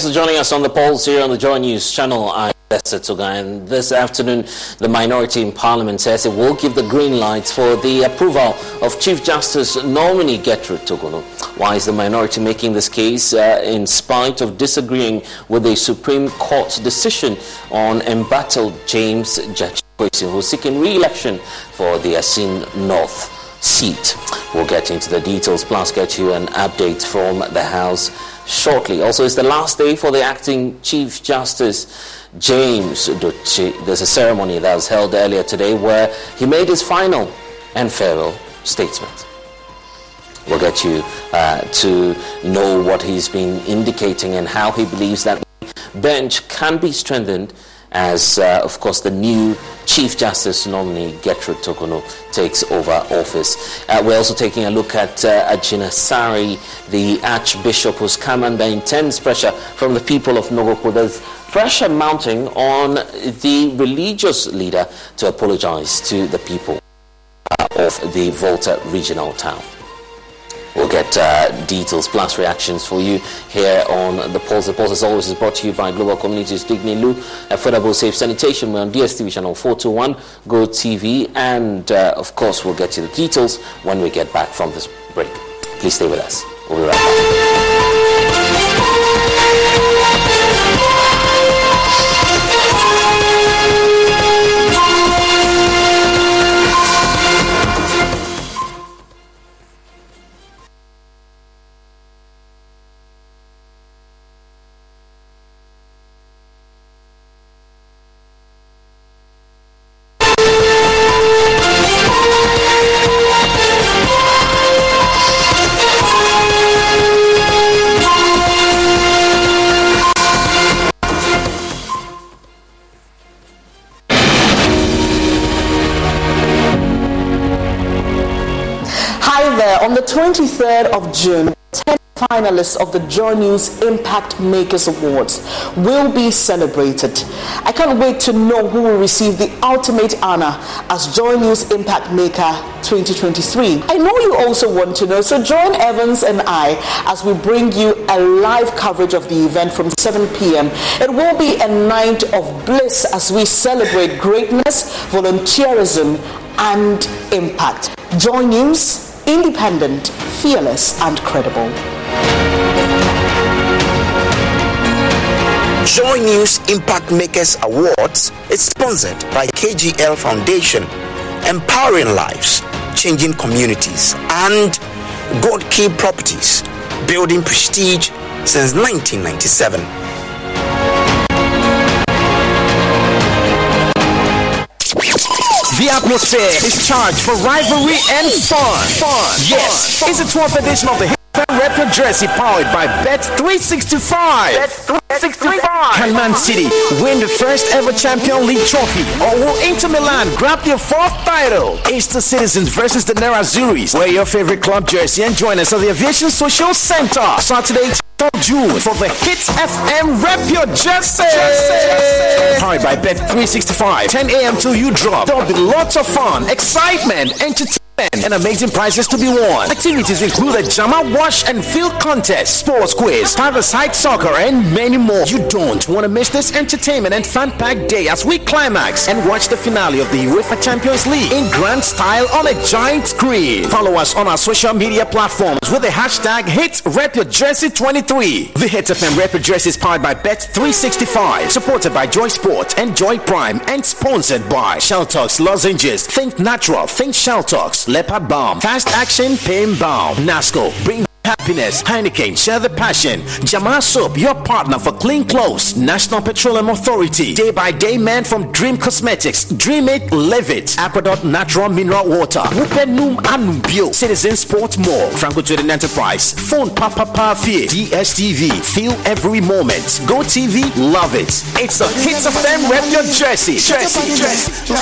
Thanks for joining us on the Pulse here on the Joy News channel. I'm and this afternoon, the minority in Parliament says it will give the green light for the approval of Chief Justice nominee Gertrude Torkornoo. Why is the minority making this case uh, in spite of disagreeing with the Supreme Court's decision on embattled James Gyakye, who's seeking re-election for the Assin North seat? We'll get into the details, plus get you an update from the House shortly. Also, it's the last day for the acting Chief Justice. James Dotse. There's a ceremony that was held earlier today where he made his final and farewell statement. We'll get you uh, to know what he's been indicating and how he believes that bench can be strengthened as, uh, of course, the new Chief Justice nominee Gertrude Torkornoo takes over office. Uh, we're also taking a look at uh, Agyinasare, the Archbishop, who's come under intense pressure from the people of Nogokpo. There's pressure mounting on the religious leader to apologize to the people uh, of the Volta regional town. We'll get uh, details plus reactions for you here on The Pulse. The Pulse, as always, is brought to you by Global Communities Digny Lu, Affordable Safe Sanitation. We're on DSTV channel 421, Go TV, and uh, of course, we'll get you the details when we get back from this break. Please stay with us. We'll be right back. Finalists of the Joy News Impact Makers Awards will be celebrated. I can't wait to know who will receive the ultimate honor as Joy News Impact Maker 2023. I know you also want to know, so join Evans and I as we bring you a live coverage of the event from 7 p.m. It will be a night of bliss as we celebrate greatness, volunteerism, and impact. Joy News independent, fearless, and credible. Joy News Impact Makers Awards is sponsored by KGL Foundation, empowering lives, changing communities, and God Key Properties, building prestige since 1997. The atmosphere is charged for rivalry and fun. Fun. Yes, fun. it's the 12th edition of the Your Jersey powered by Bet365. Bet365. Can Man City win the first ever Champion League trophy? Or will Inter Milan grab their fourth title? It's the Citizens versus the Nerazzurris. Wear your favorite club jersey and join us at the Aviation Social Center. Saturday, June for the Hits FM Rep Your Jersey. Powered by Bet365. 10 a.m. till you drop. There'll be lots of fun, excitement, entertainment and amazing prizes to be won. Activities include a Jama wash and field contest, sports quiz, five-a-side soccer, and many more. You don't want to miss this entertainment and fun-packed day as we climax and watch the finale of the UEFA Champions League in grand style on a giant screen. Follow us on our social media platforms with the hashtag HitsRepYourJersey23. The Hits FM Rep Jersey is powered by Bet365, supported by Joy Sport and Joy Prime, and sponsored by Shell Talks Lozenges. Think natural, think Shell Talks. Leopard Balm, Fast Action Pain Balm, Nasco, bring happiness. Heineken, share the passion. Jamal Soap, your partner for clean clothes. National Petroleum Authority, Day by Day Man from Dream Cosmetics, Dream It, Live It, Aquadot Natural Mineral Water, Wupenum Anubio, Citizen Sports Mall, Franco Trading Enterprise, Phone Papa Pafie, DSTV, feel every moment. Go TV, love it. It's a hits of them, rep your jersey. Jersey, jersey.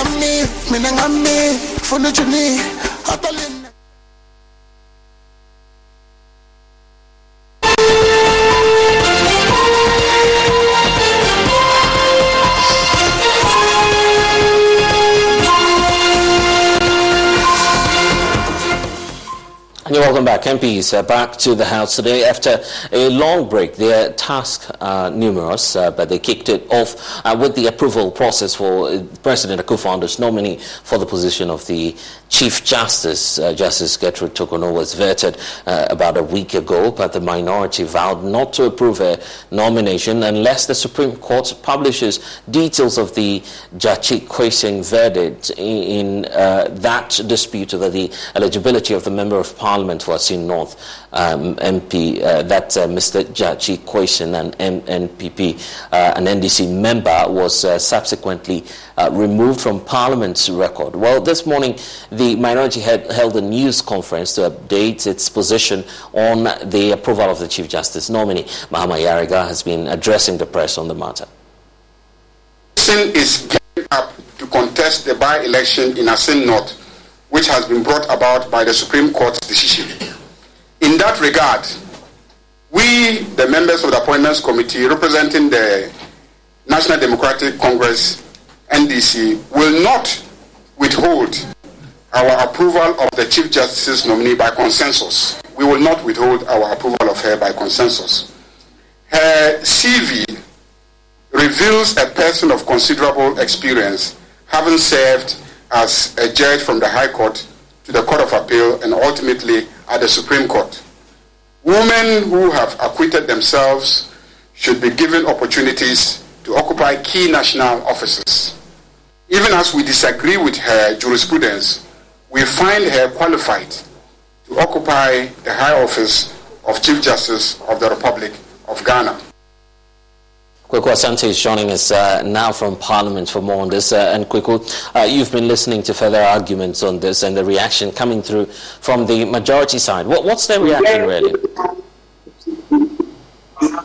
You're welcome back. MPs uh, back to the House today after a long break. Their tasks are numerous, uh, but they kicked it off uh, with the approval process for uh, President Akufo-Addo's nominee for the position of the Chief Justice. Uh, Justice Gertrude Torkornoo was vetted uh, about a week ago, but the minority vowed not to approve her nomination unless the Supreme Court publishes details of the Gyakye Quayson verdict in, in that dispute over the eligibility of the Member of Parliament Parliament for Assin North um, MP, uh, that uh, Mr. Gyakye Quayson, an NPP, uh, an NDC member, was uh, subsequently uh, removed from Parliament's record. Well, this morning, the minority held a news conference to update its position on the approval of the Chief Justice nominee. Mahama Ayariga has been addressing the press on the matter. Asin is up to contest the by-election in Assin North which has been brought about by the Supreme Court's decision. In that regard, we, the members of the Appointments Committee representing the National Democratic Congress, NDC, will not withhold our approval of the Chief Justice's nominee by consensus. We will not withhold our approval of her by consensus. Her CV reveals a person of considerable experience, having served as a judge from the High Court to the Court of Appeal and ultimately at the Supreme Court. Women who have acquitted themselves should be given opportunities to occupy key national offices. Even as we disagree with her jurisprudence, we find her qualified to occupy the high office of Chief Justice of the Republic of Ghana. Kwaku Asante is joining us uh, now from Parliament for more on this. Uh, and Kwaku, uh, you've been listening to further arguments on this and the reaction coming through from the majority side. What, what's their reaction, really?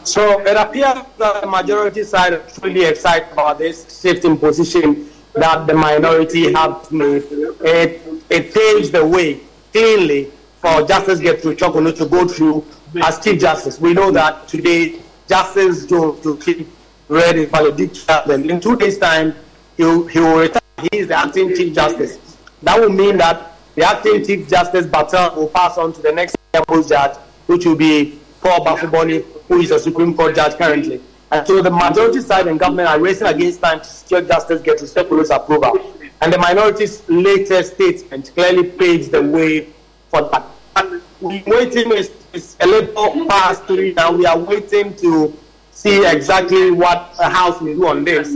So it appears that the majority side is really excited about this shift in position that the minority have made. It, it paves the way cleanly for Justice Gertrude Torkornoo to go through as Chief Justice. We know that today Justice Jones to keep ready for the valedictorian. Then in two days' time, he he will retire. He is the acting Chief Justice. That will mean that the acting Chief Justice baton will pass on to the next level judge, which will be Paul Baffoe-Bonnie, who is a Supreme Court judge currently. And so the majority side and government are racing against time to secure justice get to Sekulu's approval. And the minority's latest statement clearly paves the way for that. And waiting is it's a little past three now. We are waiting to see exactly what the House will do on this.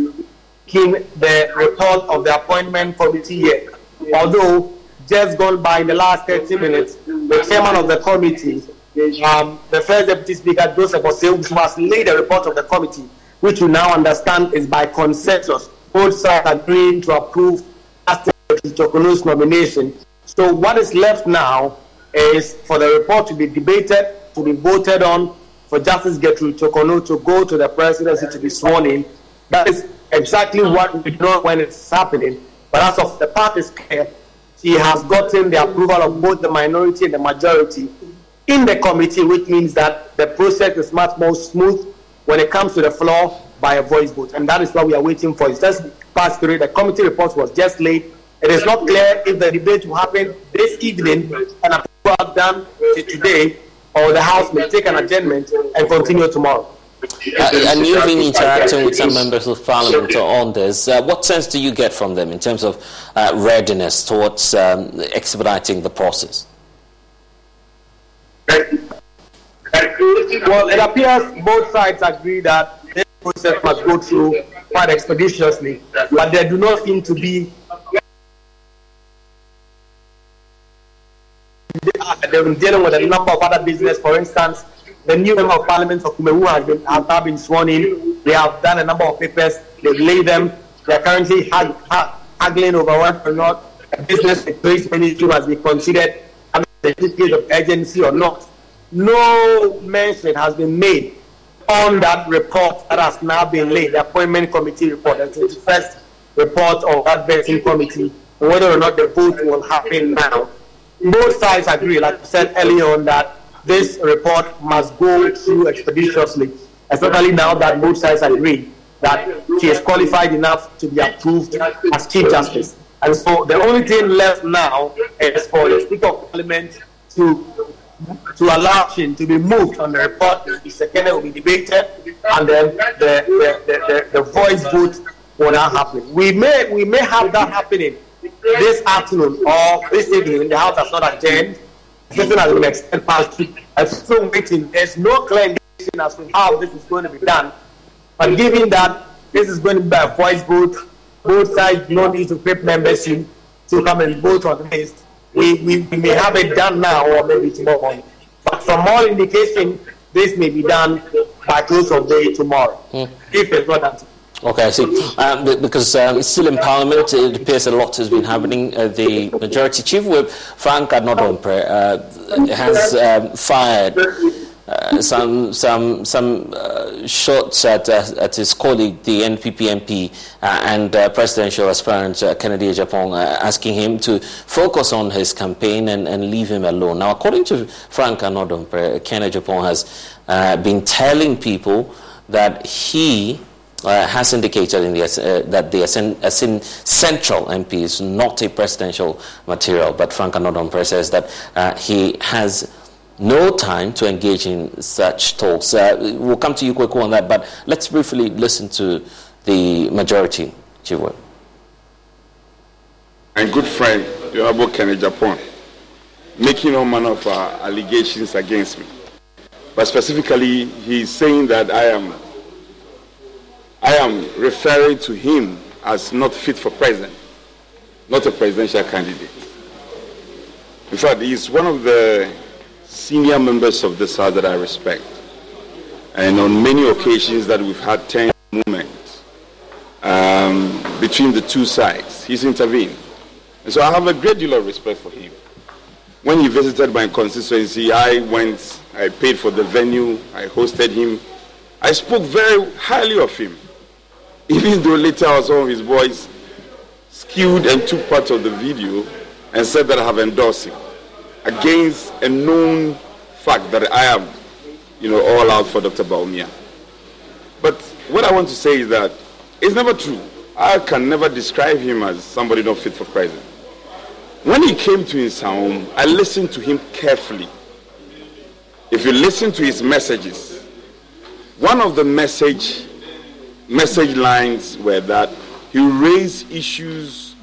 In the report of the appointment committee yet. Although just gone by in the last 30 minutes, the chairman of the committee, um, the first deputy speaker, Joseph Osei, must lead the report of the committee, which we now understand is by consensus. Both sides agreeing to approve Torkornoo's nomination. So what is left now is for the report to be debated, to be voted on, for Justice Gertrude Torkornoo to go to the presidency to be sworn in. That is exactly what we know when it's happening. But as of the path is clear, she has gotten the approval of both the minority and the majority in the committee, which means that the process is much more smooth when it comes to the floor by a voice vote. And that is what we are waiting for. It's just past through. The committee report was just late. It is not clear if the debate will happen this evening and approval done today, or the House may take an adjournment and continue tomorrow. Uh, and you've been interacting with some members of parliament on this. Uh, what sense do you get from them in terms of uh, readiness towards um, expediting the process? Well, it appears both sides agree that this process must go through quite expeditiously, but there do not seem to be they've been dealing with a number of other business. For instance, the new member of parliament of Kumawu has been has now been sworn in. They have done a number of papers. They've laid them. They are currently hag, hag, haggling over whether or not a business ministry must be considered a certificate of urgency or not. No mention has been made on that report that has now been laid, the appointment committee report, the first report of that vetting committee, whether or not the vote will happen now both sides agree, like I said earlier on, that this report must go through expeditiously, especially now that both sides agree that she is qualified enough to be approved as Chief Justice. And so the only thing left now is for the Speaker of Parliament to to allow him to be moved on the report. The second will be debated, and then the the, the, the, the voice vote will not happen. We may we may have that happening this afternoon or this evening. The House has not adjourned. Session has been extended past two. I'm still waiting. There's no clear indication as to how this is going to be done. But given that this is going to be a voice vote, both sides no need to pay membership to come and vote on this. We, we, we may have it done now or maybe tomorrow morning. But from all indication, this may be done by close of day tomorrow, mm. if it's not done. Okay, I see. Um, because um, still in Parliament, it appears a lot has been happening. Uh, the Majority Chief Whip, Frank Annoh-Dompreh, uh, has um, fired uh, some some some uh, shots at uh, at his colleague, the NPP MP and presidential aspirant Kennedy Agyapong, asking him to focus on his campaign and, and leave him alone. Now, according to Frank Annoh-Dompreh, Kennedy Agyapong has been telling people that he uh, has indicated in the, uh, that the Assin, Central MP is not a presidential material, but Frank Annoh-Dompreh says that uh, he has no time to engage in such talks. Uh, we'll come to you quickly on that, but let's briefly listen to the majority, Chief Whip. And good friend, the Honorable Kennedy Agyapong, making all manner of uh, allegations against me. But specifically, he's saying that I am, I am referring to him as not fit for president, not a presidential candidate. In fact, he's one of the senior members of this House that I respect. And on many occasions that we've had tense moments um, between the two sides, he's intervened. And so I have a great deal of respect for him. When he visited my constituency, I went, I paid for the venue, I hosted him. I spoke very highly of him. Even though later some of his boys skewed and took part of the video and said that I have endorsed him against a known fact that I am, you know, all out for Dr. Bawumia. But what I want to say is that it's never true. I can never describe him as somebody not fit for president. When he came to his home, I listened to him carefully. If you listen to his messages, one of the message message lines were that he raised issues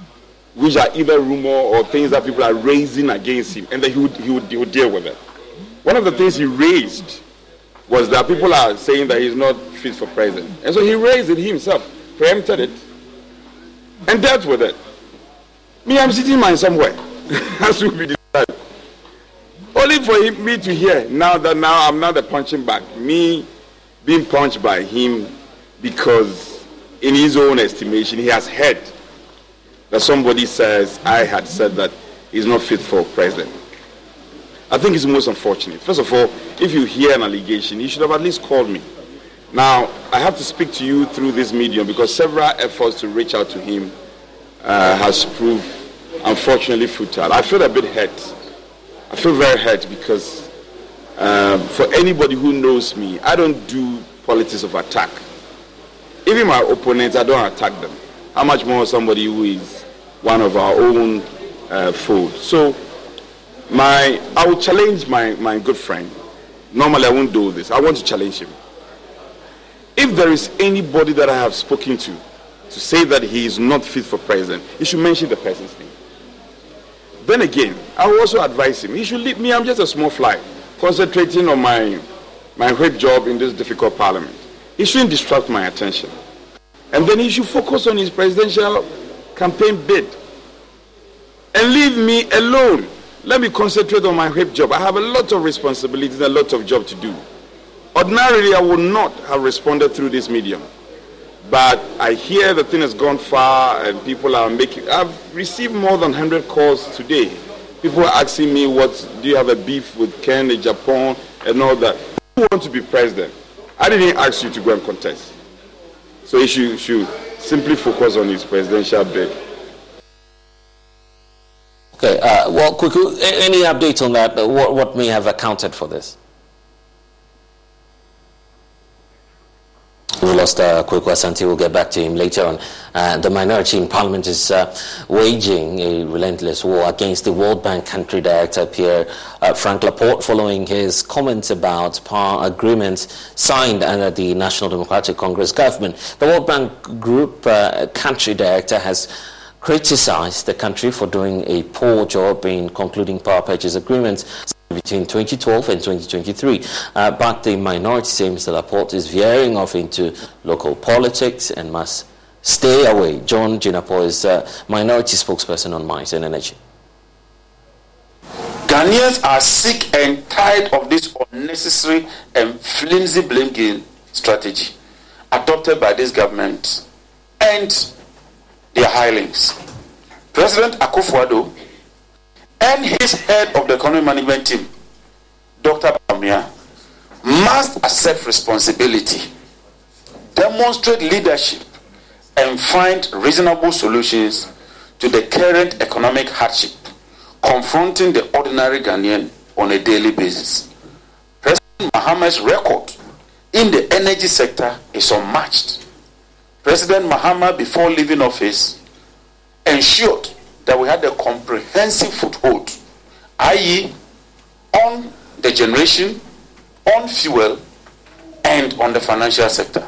which are either rumor or things that people are raising against him, and that he would, he would, he would deal with it. One of the things he raised was that people are saying that he's not fit for president. And so he raised it himself, preempted it, and dealt with it. Me, I'm sitting mine somewhere, as will be decided. Only for him, me to hear now that now I'm not the punching bag. Me being punched by him because, in his own estimation, he has heard that somebody says I had said that he's not fit for president. I think it's most unfortunate. First of all, if you hear an allegation, you should have at least called me. Now, I have to speak to you through this medium because several efforts to reach out to him uh, has proved unfortunately futile. I feel a bit hurt. I feel very hurt because um, for anybody who knows me, I don't do politics of attack. Even my opponents, I don't attack them. How much more somebody who is one of our own uh, food. So my, I will challenge my, my good friend. Normally I won't do this. I want to challenge him. If there is anybody that I have spoken to to say that he is not fit for president, he should mention the person's name. Then again, I will also advise him. He should leave me. I'm just a small fly, concentrating on my my great job in this difficult parliament. He shouldn't distract my attention. And then he should focus on his presidential campaign bid and leave me alone. Let me concentrate on my whip job. I have a lot of responsibilities, and a lot of job to do. Ordinarily, I would not have responded through this medium. But I hear the thing has gone far and people are making. I've received more than 100 calls today. People are asking me, what do you have a beef with Ken Agyapong and all that? Who want to be president? I didn't ask you to go and contest. So you should, should simply focus on his presidential bid. Okay, uh, well, quickly, any update on that? Uh, what, what may have accounted for this? Lost uh, Kweku Asante. We'll get back to him later on. Uh, the minority in parliament is uh, waging a relentless war against the World Bank country director Pierre uh, Frank Laporte following his comments about power agreements signed under the National Democratic Congress government. The World Bank Group uh, country director has criticized the country for doing a poor job in concluding power purchase agreements between 2012 and 2023. Uh, but the minority say Mr. Laporte is veering off into local politics and must stay away. John Jinapor is a minority spokesperson on Mines and Energy. Ghanaians are sick and tired of this unnecessary and flimsy blame game strategy adopted by this government and their hirelings. President Akufo-Addo and his head of the economic management team, Dr. Bawumia, must accept responsibility, demonstrate leadership, and find reasonable solutions to the current economic hardship confronting the ordinary Ghanaian on a daily basis. President Mahama's record in the energy sector is unmatched. President Mahama, before leaving office, ensured that we had a comprehensive foothold, i.e., on the generation, on fuel, and on the financial sector.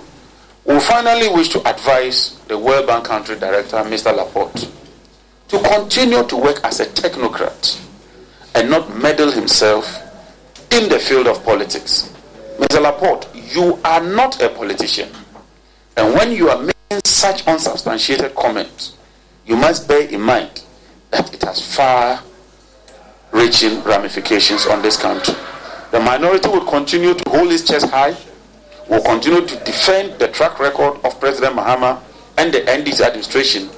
We finally wish to advise the World Bank Country Director, Mr. Laporte, to continue to work as a technocrat and not meddle himself in the field of politics. Mr. Laporte, you are not a politician. And when you are making such unsubstantiated comments, you must bear in mind it has far reaching ramifications on this country. The minority will continue to hold its chest high, will continue to defend the track record of President Mahama and the NDC administration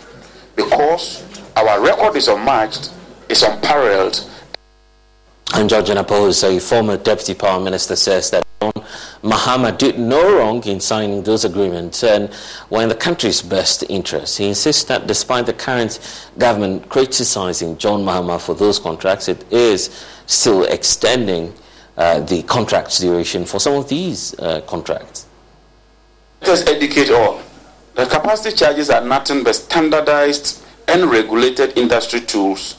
because our record is unmatched, is unparalleled. And George Jinapor, a former deputy power minister, says that Mahama did no wrong in signing those agreements and were in the country's best interest. He insists that despite the current government criticizing John Mahama for those contracts, it is still extending uh, the contract duration for some of these uh, contracts. Let us educate all. The capacity charges are nothing but standardized and regulated industry tools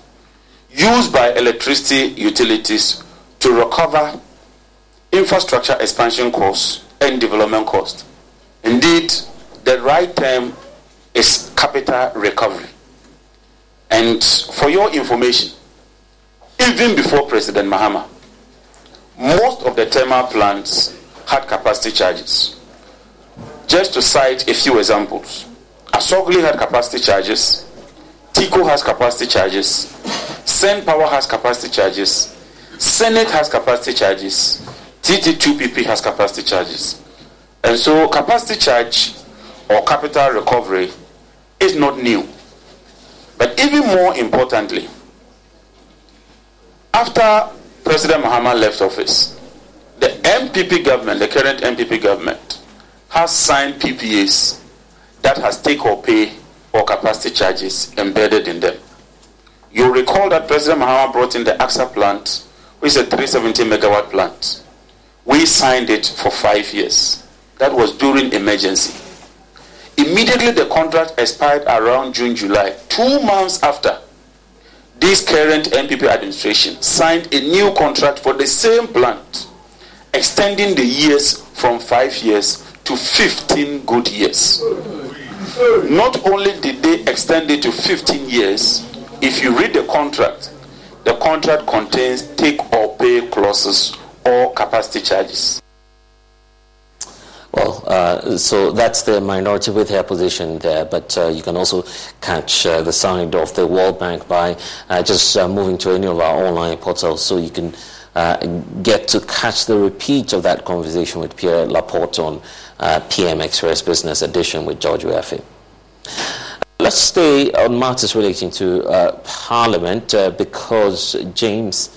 used by electricity utilities to recover infrastructure expansion costs and development costs. Indeed, the right term is capital recovery. And for your information, even before President Mahama, most of the thermal plants had capacity charges. Just to cite a few examples, Asogli had capacity charges, TICO has capacity charges, Cenpower has capacity charges, CENIT has capacity charges, TT2PP has capacity charges. And so capacity charge or capital recovery is not new. But even more importantly, after President Muhammad left office, the NPP government, the current NPP government, has signed PPAs that has take or pay or capacity charges embedded in them. You'll recall that President Mahama brought in the Aksa plant, which is a 370 megawatt plant. We signed it for five years. That was during emergency. Immediately the contract expired around June, July. Two months after, this current NPP administration signed a new contract for the same plant, extending the years from five years to 15 good years. Not only did they extend it to 15 years, if you read the contract, the contract contains take or pay clauses or capacity charges. Well, uh, so that's the minority with their position there, but uh, you can also catch uh, the side of the World Bank by uh, just uh, moving to any of our online portals so you can uh, get to catch the repeat of that conversation with Pierre Laporte on PM Express Business Edition with George Wiafe. Let's stay on matters relating to Parliament because James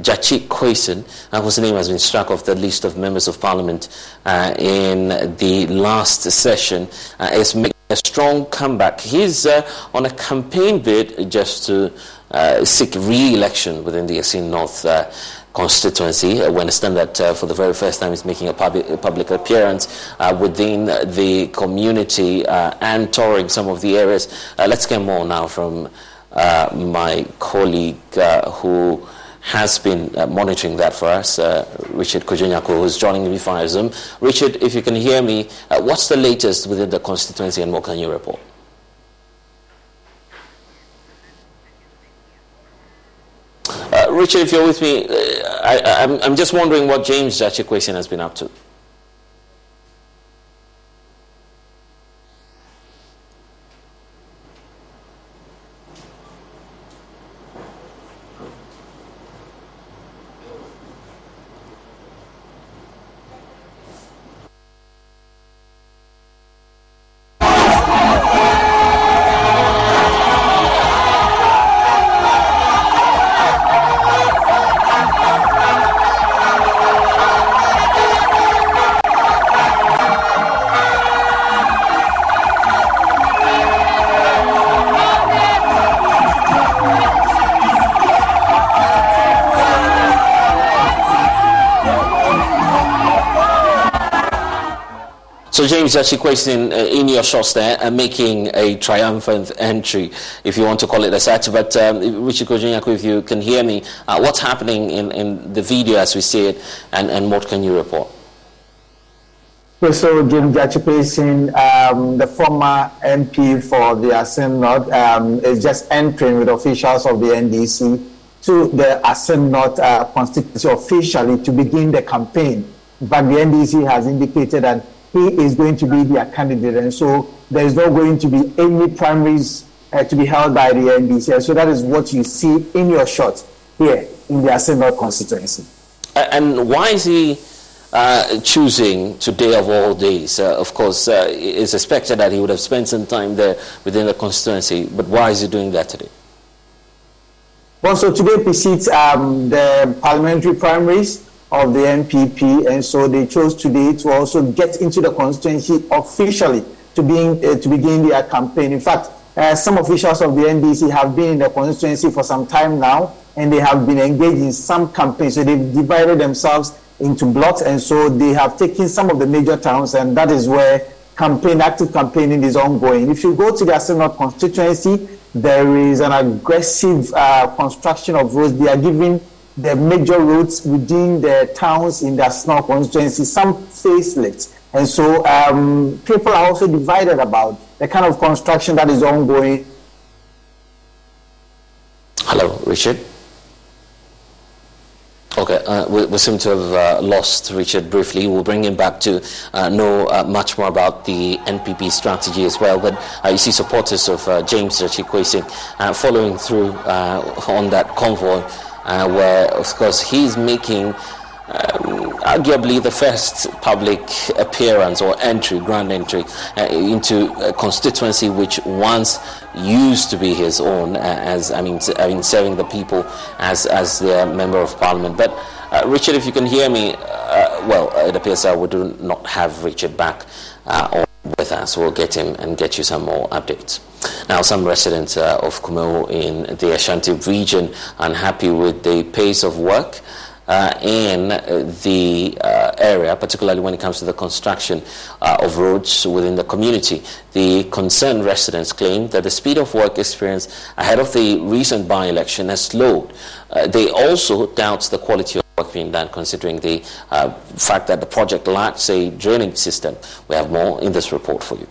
Gyakye Quayson, uh, whose name has been struck off the list of members of parliament uh, in the last session, uh, is making a strong comeback. He's uh, on a campaign bid just to uh, seek re-election within the Assin North uh, constituency. Uh, we understand that uh, for the very first time he's making a public, a public appearance uh, within the community and touring some of the areas. let's get more now from my colleague who has been uh, monitoring that for us, uh, Richard Kojo-Nyarko, who's joining me via Zoom. Richard, if you can hear me, uh, what's the latest within the constituency and what can you report? Richard, if you're with me, uh, I, am just wondering what James Gyakye has been up to. So James, Gyakye Quayson uh, in your shots there, uh, making a triumphant entry, if you want to call it as such. But um, Richard Kojo-Nyarko, if you can hear me, uh, what's happening in, in the video as we see it, and, and what can you report? So James Gyakye um, the former MP for the Assin North, um, is just entering with officials of the NDC to the Assin North uh, constituency officially to begin the campaign. But the NDC has indicated that he is going to be their candidate. And so there is not going to be any primaries uh, to be held by the NDC. So that is what you see in your shot here in the Assembly constituency. And why is he uh, choosing today of all days? Uh, of course, uh, it's expected that he would have spent some time there within the constituency, but why is he doing that today? Well, so today precedes um, the parliamentary primaries of the NPP, and so they chose today to also get into the constituency officially to, being, uh, to begin their campaign. In fact, uh, some officials of the NDC have been in the constituency for some time now, and they have been engaged in some campaigns. So they've divided themselves into blocks, and so they have taken some of the major towns, and that is where campaign, active campaigning is ongoing. If you go to the Arsenal constituency, there is an aggressive uh, construction of roads. They are giving the major roads within the towns in the small constituency, some facelifts. And so um, people are also divided about the kind of construction that is ongoing. Hello, Richard. Okay, uh, we, we, seem to have uh, lost Richard briefly. We'll bring him back to uh, know uh, much more about the NPP strategy as well. But uh, you see supporters of uh, James Gyakye following through on that convoy uh, where, of course, he's making um, arguably the first public appearance or entry, grand entry, uh, into a constituency which once used to be his own, uh, as I mean, I mean, serving the people as as their member of parliament. But uh, Richard, if you can hear me, uh, well, it appears we do not have Richard back uh, on with us. We'll get him and get you some more updates. Now, some residents uh, of Kumawu in the Ashanti region unhappy with the pace of work uh, in the uh, area, particularly when it comes to the construction uh, of roads within the community. The concerned residents claim that the speed of work experienced ahead of the recent by-election has slowed. Uh, they also doubt the quality of work being done, considering the uh, fact that the project lacks a drainage system. We have more in this report for you.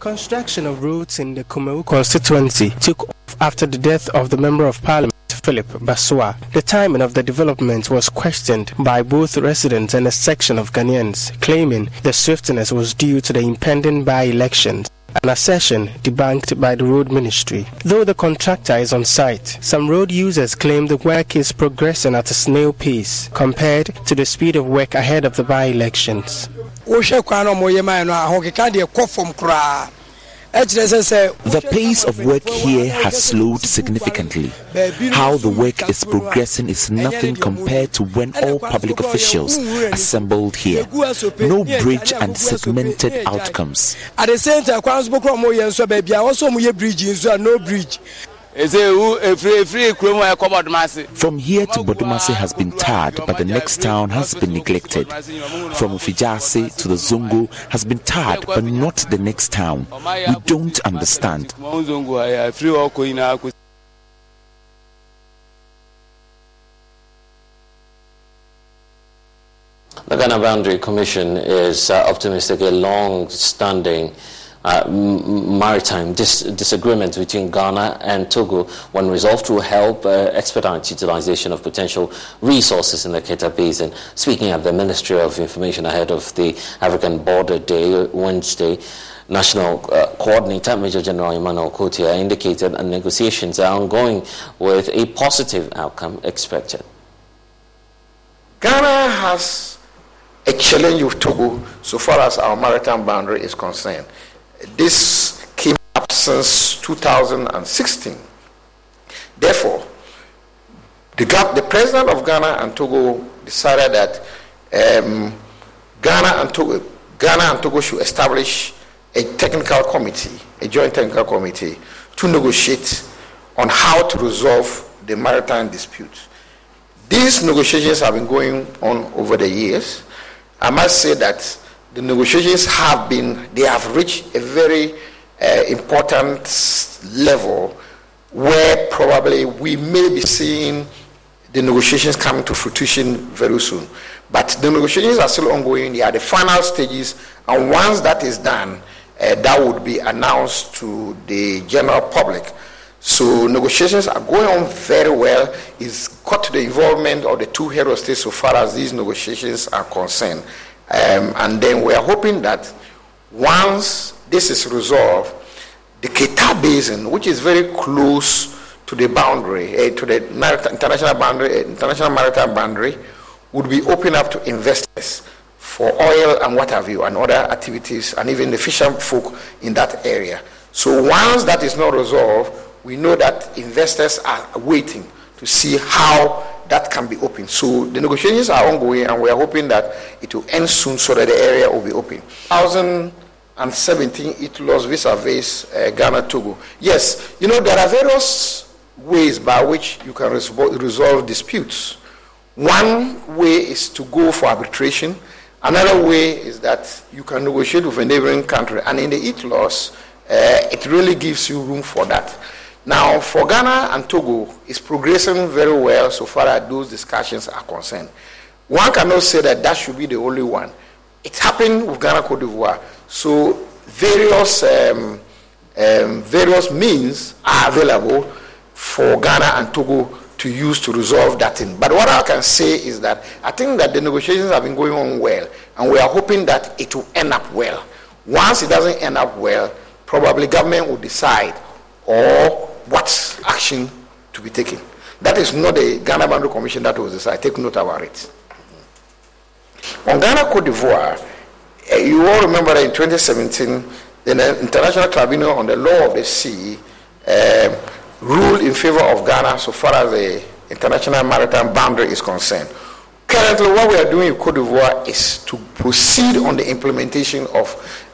Construction of roads in the Kumawu constituency took off after the death of the Member of Parliament. Philip Basoah. The timing of the development was questioned by both residents and a section of Ghanaians, claiming the swiftness was due to the impending by elections an assertion debunked by the road ministry. Though the contractor is on site, some road users claim the work is progressing at a snail pace compared to the speed of work ahead of the by elections. The pace of work here has slowed significantly. How the work is progressing is nothing compared to when all public officials assembled here. No bridge and segmented outcomes. At the same time, no bridge. From here to Bodumase has been tarred, but the next town has been neglected. From Fijase to the Zongo has been tarred, but not the next town. We don't understand. The Ghana Boundary Commission is uh, optimistic a long standing uh, maritime dis- disagreement between Ghana and Togo, when resolved, will help uh, expedite utilization of potential resources in the Keta Basin. Speaking at the Ministry of Information ahead of the African Border Day Wednesday, National uh, Coordinator Major General Emmanuel Kotia indicated that negotiations are ongoing with a positive outcome expected. Ghana has a challenge with Togo so far as our maritime boundary is concerned. This came up since 2016. Therefore, the, the president of Ghana and Togo decided that um, Ghana and Togo, Ghana and Togo should establish a technical committee, a joint technical committee, to negotiate on how to resolve the maritime dispute. These negotiations have been going on over the years. I must say that the negotiations have been, they have reached a very uh, important level where probably we may be seeing the negotiations coming to fruition very soon. But the negotiations are still ongoing. They are the final stages, and once that is done, uh, that would be announced to the general public. So negotiations are going on very well. It's got to the involvement of the two hero states so far as these negotiations are concerned. Um, and then we are hoping that once this is resolved, the Keta Basin, which is very close to the boundary, uh, to the international boundary, uh, international maritime boundary, would be open up to investors for oil and what have you, and other activities, and even the fisher folk in that area. So once that is not resolved, we know that investors are waiting to see how that can be open. So the negotiations are ongoing, and we are hoping that it will end soon so that the area will be open. 2017, it lost vis-a-vis uh, Ghana, Togo. Yes, you know, there are various ways by which you can resolve disputes. One way is to go for arbitration. Another way is that you can negotiate with a neighboring country. And in the ITLOS, uh, it really gives you room for that. Now, for Ghana and Togo, it's progressing very well so far as those discussions are concerned. One cannot say that that should be the only one. It happened with Ghana, Cote d'Ivoire. So various um, um, various means are available for Ghana and Togo to use to resolve that thing. But what I can say is that I think that the negotiations have been going on well, and we are hoping that it will end up well. Once it doesn't end up well, probably government will decide or action to be taken. That is not the Ghana Boundary Commission that was decided. Take note about it. On Ghana Cote d'Ivoire, uh, you all remember that in 2017, the International Tribunal on the Law of the Sea uh, ruled in favor of Ghana so far as the international maritime boundary is concerned. Currently, what we are doing in Cote d'Ivoire is to proceed on the implementation of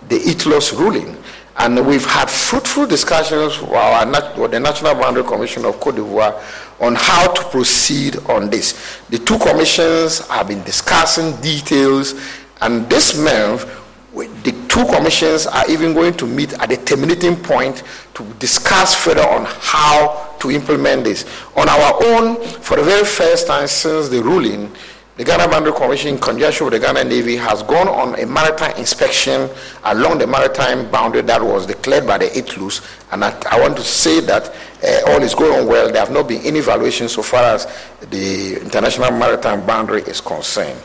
the ITLOS ruling. And we've had fruitful discussions with, our, with the National Boundary Commission of Cote d'Ivoire on how to proceed on this. The two commissions have been discussing details, and this month, the two commissions are even going to meet at the terminating point to discuss further on how to implement this. On our own, for the very first time since the ruling, the Ghana Boundary Commission, in conjunction with the Ghana Navy, has gone on a maritime inspection along the maritime boundary that was declared by the ITLOS. And I, I want to say that uh, all is going on well. There have not been any evaluations so far as the international maritime boundary is concerned.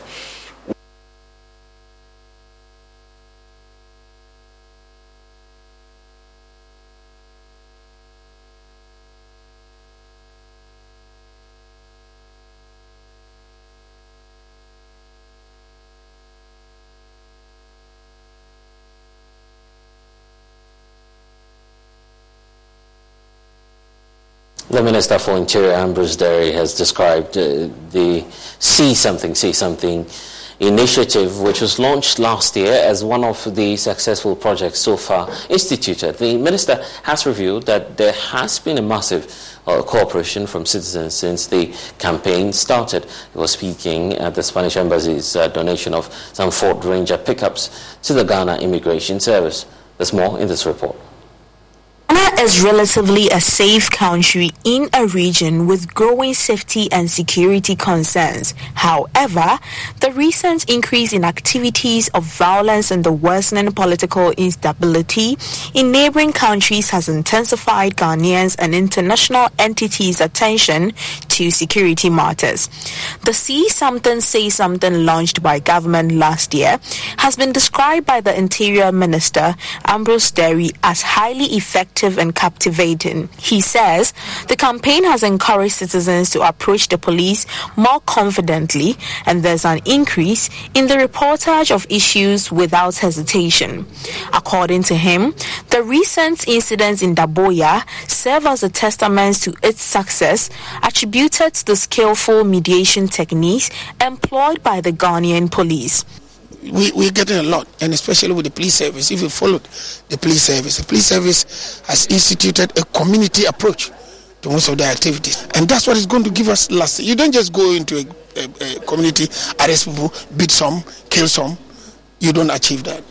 The Minister for Interior, Ambrose Dery, has described uh, the see something, see something initiative, which was launched last year as one of the successful projects so far instituted, the minister has revealed that there has been a massive uh, cooperation from citizens since the campaign started. He was speaking at the Spanish Embassy's uh, donation of some Ford Ranger pickups to the Ghana Immigration Service. There's more in this report. Ghana is relatively a safe country in a region with growing safety and security concerns. However, the recent increase in activities of violence and the worsening political instability in neighboring countries has intensified Ghanaians and international entities' attention to security matters. The See Something, Say Something launched by government last year has been described by the Interior Minister, Ambrose Dery, as highly effective and captivating. He says the campaign has encouraged citizens to approach the police more confidently, and there's an increase in the reportage of issues without hesitation. According to him, the recent incidents in Daboya serve as a testament to its success, attributed to the skillful mediation techniques employed by the Ghanaian police we, we're getting a lot, and especially with the police service. If you followed the police service, the police service has instituted a community approach to most of their activities, and that's what is going to give us last. You don't just go into a, a, a community, arrest people, beat some, kill some. You don't achieve that.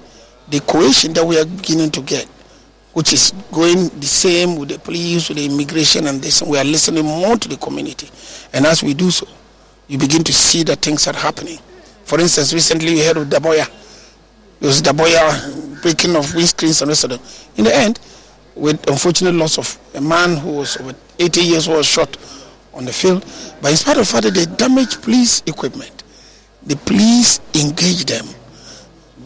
The cohesion that we are beginning to get, which is going the same with the police, with the immigration, and this, we are listening more to the community, and as we do so, you begin to see that things are happening. For instance, recently we heard of Daboya. It was Daboya breaking of windscreens and of them. In the end, with unfortunate loss of a man who was over 80 years old shot on the field. But in spite of that they damaged police equipment, the police engaged them,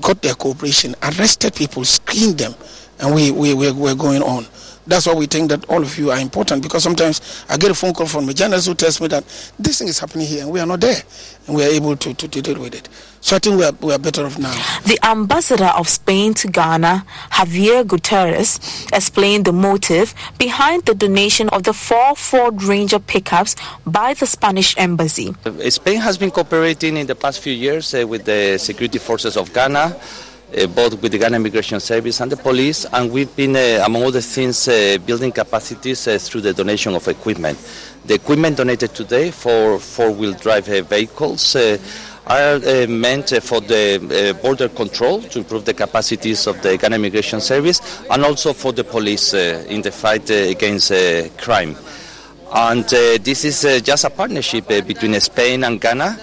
got their cooperation, arrested people, screened them, and we, we, we, we're going on. That's why we think that all of you are important because sometimes I get a phone call from a journalist who tells me that this thing is happening here and we are not there and we are able to, to, to deal with it. So I think we are, we are better off now. The ambassador of Spain to Ghana, Javier Gutierrez, explained the motive behind the donation of the four Ford Ranger pickups by the Spanish embassy. Spain has been cooperating in the past few years uh, with the security forces of Ghana uh, both with the Ghana Immigration Service and the police, and we've been, uh, among other things, uh, building capacities uh, through the donation of equipment. The equipment donated today for four-wheel drive uh, vehicles uh, are meant for the border control to improve the capacities of the Ghana Immigration Service and also for the police in the fight against crime. And this is just a partnership between Spain and Ghana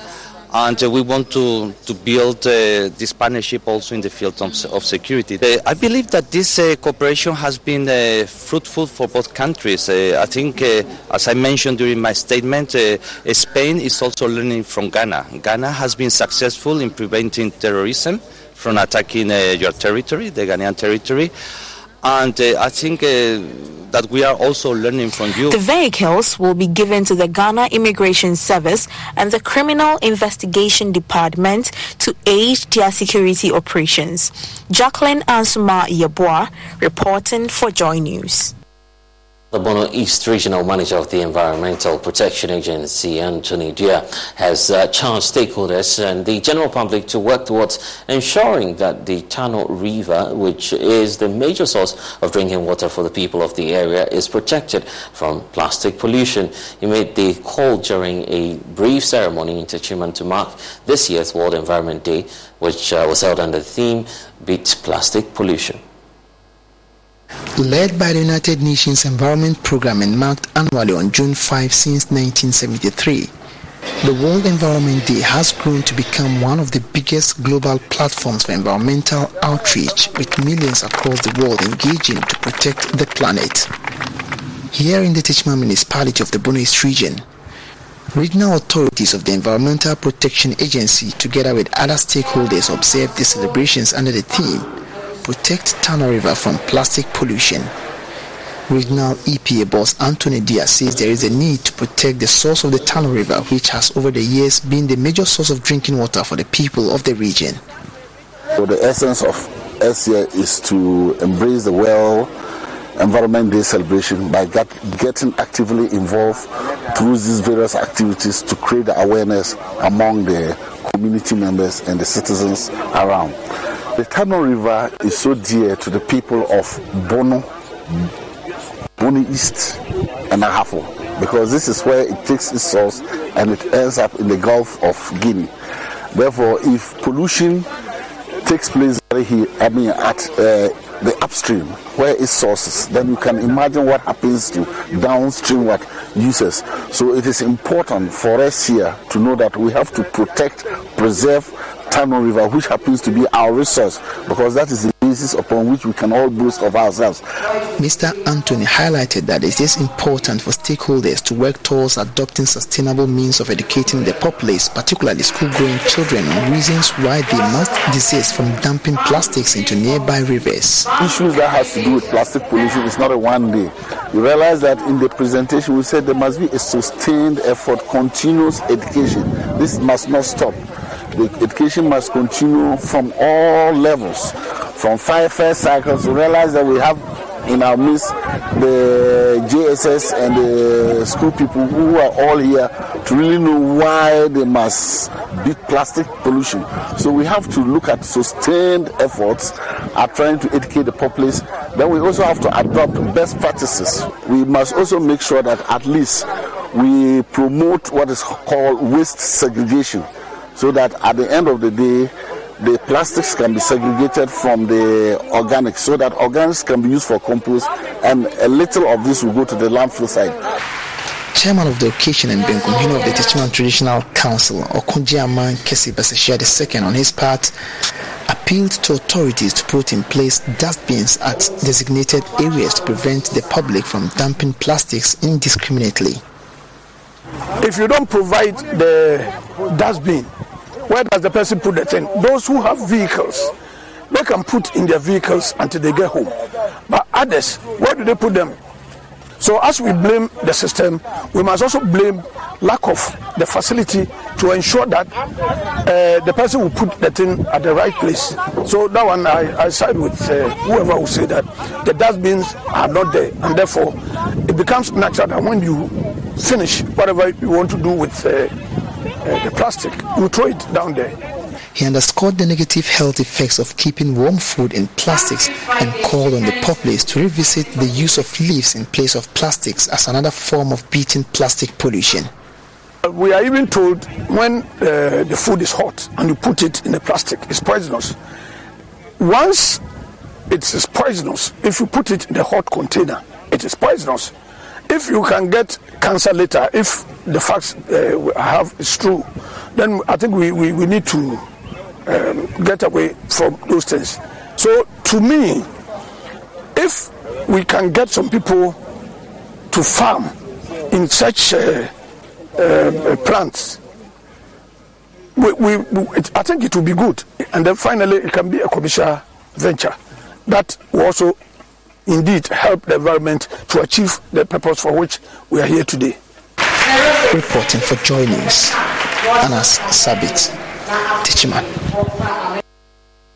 and uh, we want to, to build uh, this partnership also in the field of, of security. Uh, I believe that this cooperation has been fruitful for both countries. I think, as I mentioned during my statement, Spain is also learning from Ghana. Ghana has been successful in preventing terrorism from attacking your territory, the Ghanaian territory, and uh, I think uh, that we are also learning from you. The vehicles will be given to the Ghana Immigration Service and the Criminal Investigation Department to aid their security operations. Jacqueline Ansuma Yeboah reporting for Joy News. The Bono East Regional Manager of the Environmental Protection Agency, Anthony Dia, has uh, charged stakeholders and the general public to work towards ensuring that the Tano River, which is the major source of drinking water for the people of the area, is protected from plastic pollution. He made the call during a brief ceremony in Techiman to mark this year's World Environment Day, which uh, was held under the theme Beat Plastic Pollution. Led by the United Nations Environment Programme and marked annually on June 5 since 1973, the World Environment Day has grown to become one of the biggest global platforms for environmental outreach with millions across the world engaging to protect the planet. Here in the Techiman municipality of the Bono region, regional authorities of the Environmental Protection Agency together with other stakeholders observed the celebrations under the theme protect Tano River from plastic pollution. Regional EPA boss Anthony Diaz says there is a need to protect the source of the Tano River, which has over the years been the major source of drinking water for the people of the region. So the essence of SCA is to embrace the well Environment Day celebration by get, getting actively involved through these various activities to create awareness among the community members and the citizens around. The Tano River is so dear to the people of Bono, Boni East, and Ahafo because this is where it takes its source and it ends up in the Gulf of Guinea. Therefore, if pollution takes place here, I mean, at uh, the upstream where it sources, then you can imagine what happens to downstream what uses. So it is important for us here to know that we have to protect, preserve Tano River, which happens to be our resource, because that is the basis upon which we can all boast of ourselves. Mr. Anthony highlighted that it is important for stakeholders to work towards adopting sustainable means of educating the populace, particularly school-going children, on reasons why they must desist from dumping plastics into nearby rivers. Issues that has to do with plastic pollution is not a one day. You realize that in the presentation we said there must be a sustained effort, continuous education. This must not stop. The education must continue from all levels, from five first cycles. We realize that we have in our midst the JSS and the school people who are all here to really know why they must beat plastic pollution. So we have to look at sustained efforts at trying to educate the populace. Then we also have to adopt best practices. We must also make sure that at least we promote what is called waste segregation so that at the end of the day, the plastics can be segregated from the organics so that organics can be used for compost and a little of this will go to the landfill side. Chairman of the occasion and Benkumhino of the Techiman Traditional Council, Okunji Aman Kesi Basashia II, on his part, appealed to authorities to put in place dustbins at designated areas to prevent the public from dumping plastics indiscriminately. If you don't provide the dustbin, where does the person put the thing? Those who have vehicles, they can put in their vehicles until they get home. But others, where do they put them? So as we blame the system, we must also blame lack of the facility to ensure that uh, the person will put the thing at the right place. So that one, I, I side with uh, whoever will say that the dustbins are not there, and therefore it becomes natural that when you finish whatever you want to do with uh, uh, the plastic, you throw it down there. He underscored the negative health effects of keeping warm food in plastics and called on the populace to revisit the use of leaves in place of plastics as another form of beating plastic pollution. We are even told when uh, the food is hot and you put it in a plastic, it's poisonous. Once it is poisonous, if you put it in a hot container, it is poisonous. If you can get cancer later, if the facts uh, have is true, then I think we, we, we need to um, get away from those things. So, to me, if we can get some people to farm in such uh, uh, plants, we, we, I think it will be good. And then finally, it can be a commercial venture that will also indeed help the environment to achieve the purpose for which we are here today. Reporting for Joy News, Anas Sabit, Techiman.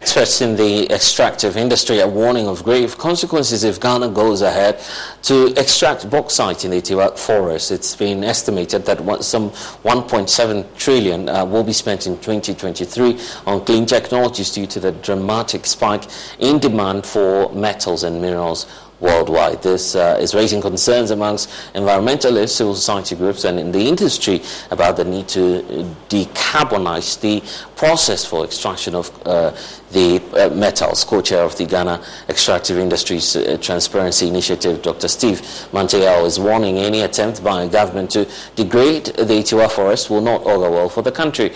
Experts in the extractive industry are warning of grave consequences if Ghana goes ahead to extract bauxite in the Tiwak forest. It's been estimated that some 1.7 trillion uh, will be spent in 2023 on clean technologies due to the dramatic spike in demand for metals and minerals worldwide. This uh, is raising concerns amongst environmentalists, civil society groups, and in the industry about the need to decarbonize the process for extraction of uh, the uh, metals. Co-chair of the Ghana Extractive Industries uh, Transparency Initiative, Dr. Steve Manteaw, is warning any attempt by a government to degrade the Atiwa forest will not augur well for the country.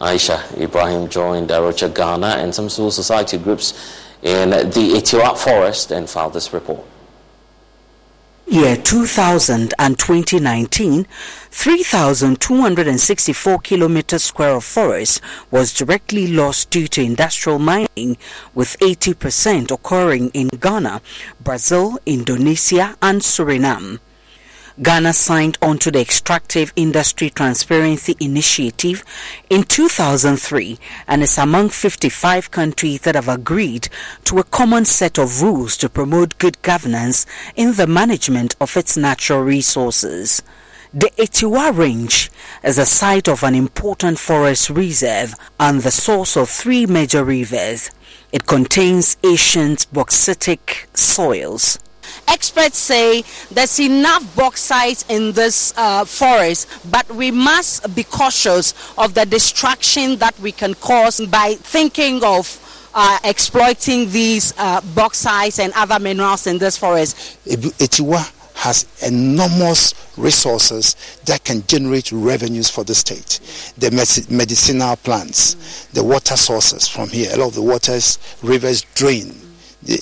Aisha Ibrahim joined A Rocha Ghana and some civil society groups in the Atiwa forest and filed this report. Year 2000 and 2019, 3,264 kilometers square of forest was directly lost due to industrial mining, with 80% occurring in Ghana, Brazil, Indonesia, and Suriname. Ghana signed on to the Extractive Industry Transparency Initiative in 2003 and is among 55 countries that have agreed to a common set of rules to promote good governance in the management of its natural resources. The Atiwa Range is a site of an important forest reserve and the source of three major rivers. It contains ancient bauxitic soils. Experts say there's enough bauxite in this uh, forest, but we must be cautious of the destruction that we can cause by thinking of uh, exploiting these uh, bauxite and other minerals in this forest. Atiwa has enormous resources that can generate revenues for the state. The medicinal plants, the water sources from here, a lot of the waters, rivers drain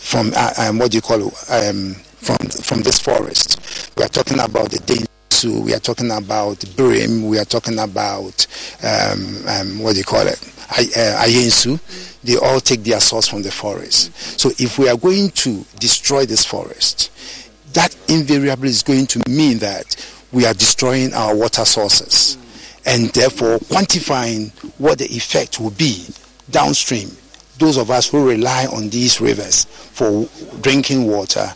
from uh, um, what do you call um, from from this forest. We are talking about the Densu, we are talking about Birim, we are talking about um, um, what do you call it, uh, Ayensu. They all take their source from the forest. So if we are going to destroy this forest, that invariably is going to mean that we are destroying our water sources and therefore quantifying what the effect will be downstream. Those of us who rely on these rivers for drinking water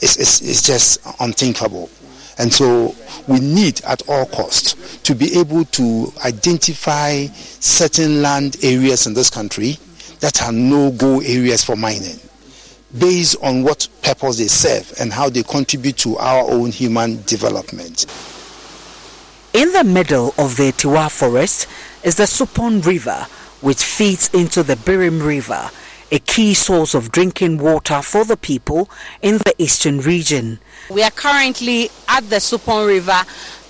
is, is, is just unthinkable. And so we need at all costs to be able to identify certain land areas in this country that are no-go areas for mining based on what purpose they serve and how they contribute to our own human development. In the middle of the Tiwa forest is the Supon River, which feeds into the Birim River, a key source of drinking water for the people in the eastern region. We are currently at the Supon River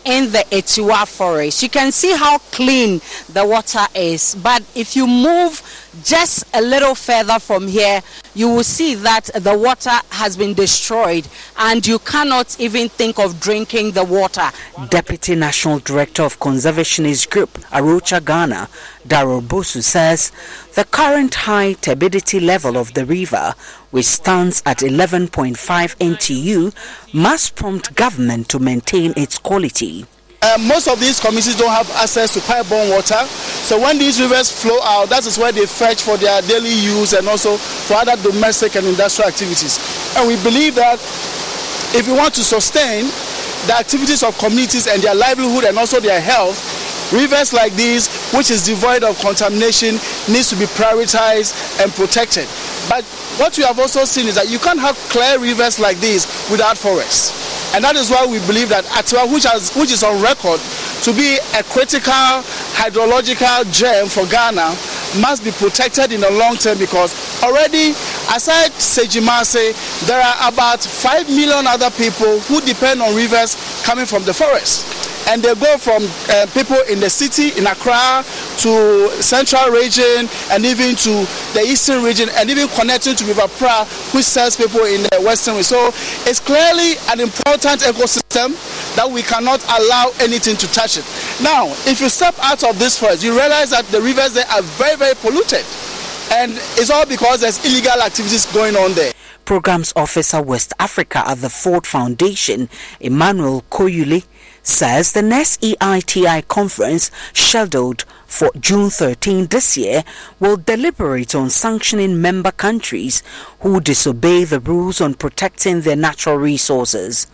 in the Atiwa forest. You can see how clean the water is, but if you move just a little further from here, you will see that the water has been destroyed and you cannot even think of drinking the water. Deputy National Director of Conservationist Group, A Rocha Ghana, Daryl Bosu says the current high turbidity level of the river, which stands at 11.5 NTU, must prompt government to maintain its quality. Uh, most of these communities don't have access to pipe-borne water. So when these rivers flow out, that is where they fetch for their daily use and also for other domestic and industrial activities. And we believe that if we want to sustain the activities of communities and their livelihood and also their health, rivers like these, which is devoid of contamination, needs to be prioritized and protected. But what we have also seen is that you can't have clear rivers like these without forests. And that is why we believe that Atiwa, which, has, which is on record to be a critical hydrological gem for Ghana, must be protected in the long term because already, aside Sejimase, there are about 5 million other people who depend on rivers coming from the forest and they go from uh, people in the city in Accra to central region and even to the eastern region and even connecting to River Pra which serves people in the western region. So it's clearly an important ecosystem that we cannot allow anything to touch it. Now, if you step out of this forest, you realize that the rivers there are very, very polluted. And it's all because there's illegal activities going on there. Programs Officer West Africa at the Ford Foundation, Emmanuel Kuyole, says the next EITI conference scheduled for June 13 this year will deliberate on sanctioning member countries who disobey the rules on protecting their natural resources.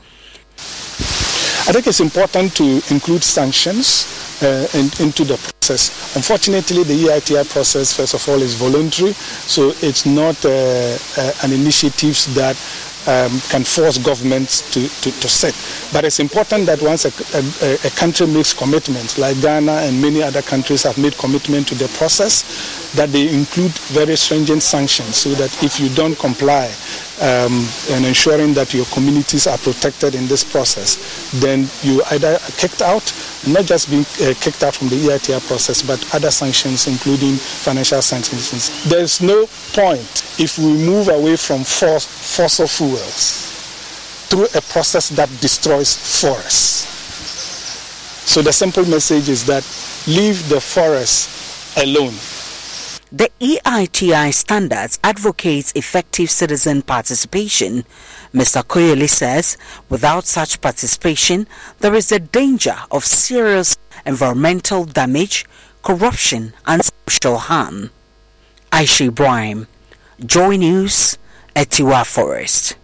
I think it's important to include sanctions uh, in, into the process. Unfortunately, the EITI process, first of all, is voluntary, so it's not uh, uh, an initiative that um, can force governments to, to, to, set. But it's important that once a, a, a, country makes commitments, like Ghana and many other countries have made commitment to the process, that they include very stringent sanctions so that if you don't comply um, and ensuring that your communities are protected in this process, then you either kicked out, not just being uh, kicked out from the EITI process, but other sanctions, including financial sanctions. There's no point if we move away from fossil fuels through a process that destroys forests. So the simple message is that leave the forest alone. The EITI standards advocates effective citizen participation. Mr. Kuyole says without such participation, there is a danger of serious environmental damage, corruption, and social harm. Aisha Joy News, Atiwa Forest.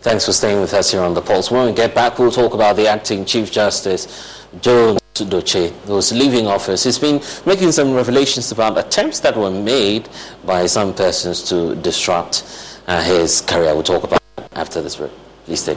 Thanks for staying with us here on the Pulse. When we get back, we'll talk about the acting Chief Justice, Jones Dotse, who's leaving office. He's been making some revelations about attempts that were made by some persons to disrupt uh, his career. We'll talk about after this break. Please stay.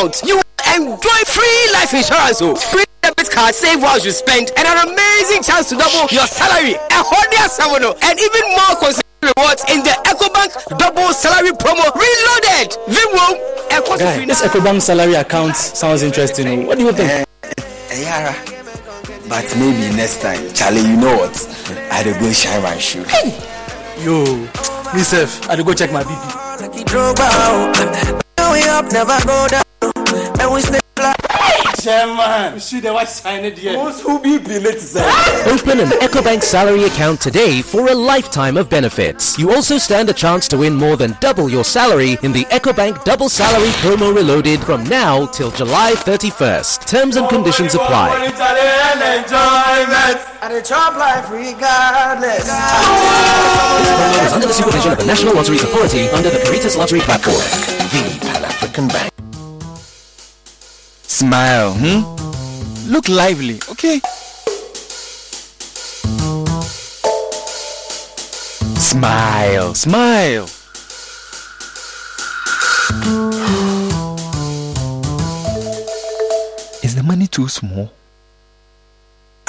Account, you enjoy free life insurance. Oh, free debit card, save while you spend, and an amazing chance to double your salary. A hundred seven, and even more considerable rewards in the EcoBank double salary promo reloaded. Vimwo, Guy, this EcoBank salary account sounds interesting. What do you think? Uh, Yara. But maybe next time, Charlie, you know what? I'd go shine my shoe. Hey. Yo, myself, I'd go check my BP. never go down, and we stay Chairman, you see the white sign it here. Who be Open an EcoBank salary account today for a lifetime of benefits. You also stand a chance to win more than double your salary in the EcoBank Double Salary Promo Reloaded from now till July 31st. Terms and conditions apply. This promo is under the supervision of the National Lotteries Authority under the Caritas Lottery Platform. The Pan African Bank. Smile, hmm? Look lively, okay? Smile, smile. Is the money too small?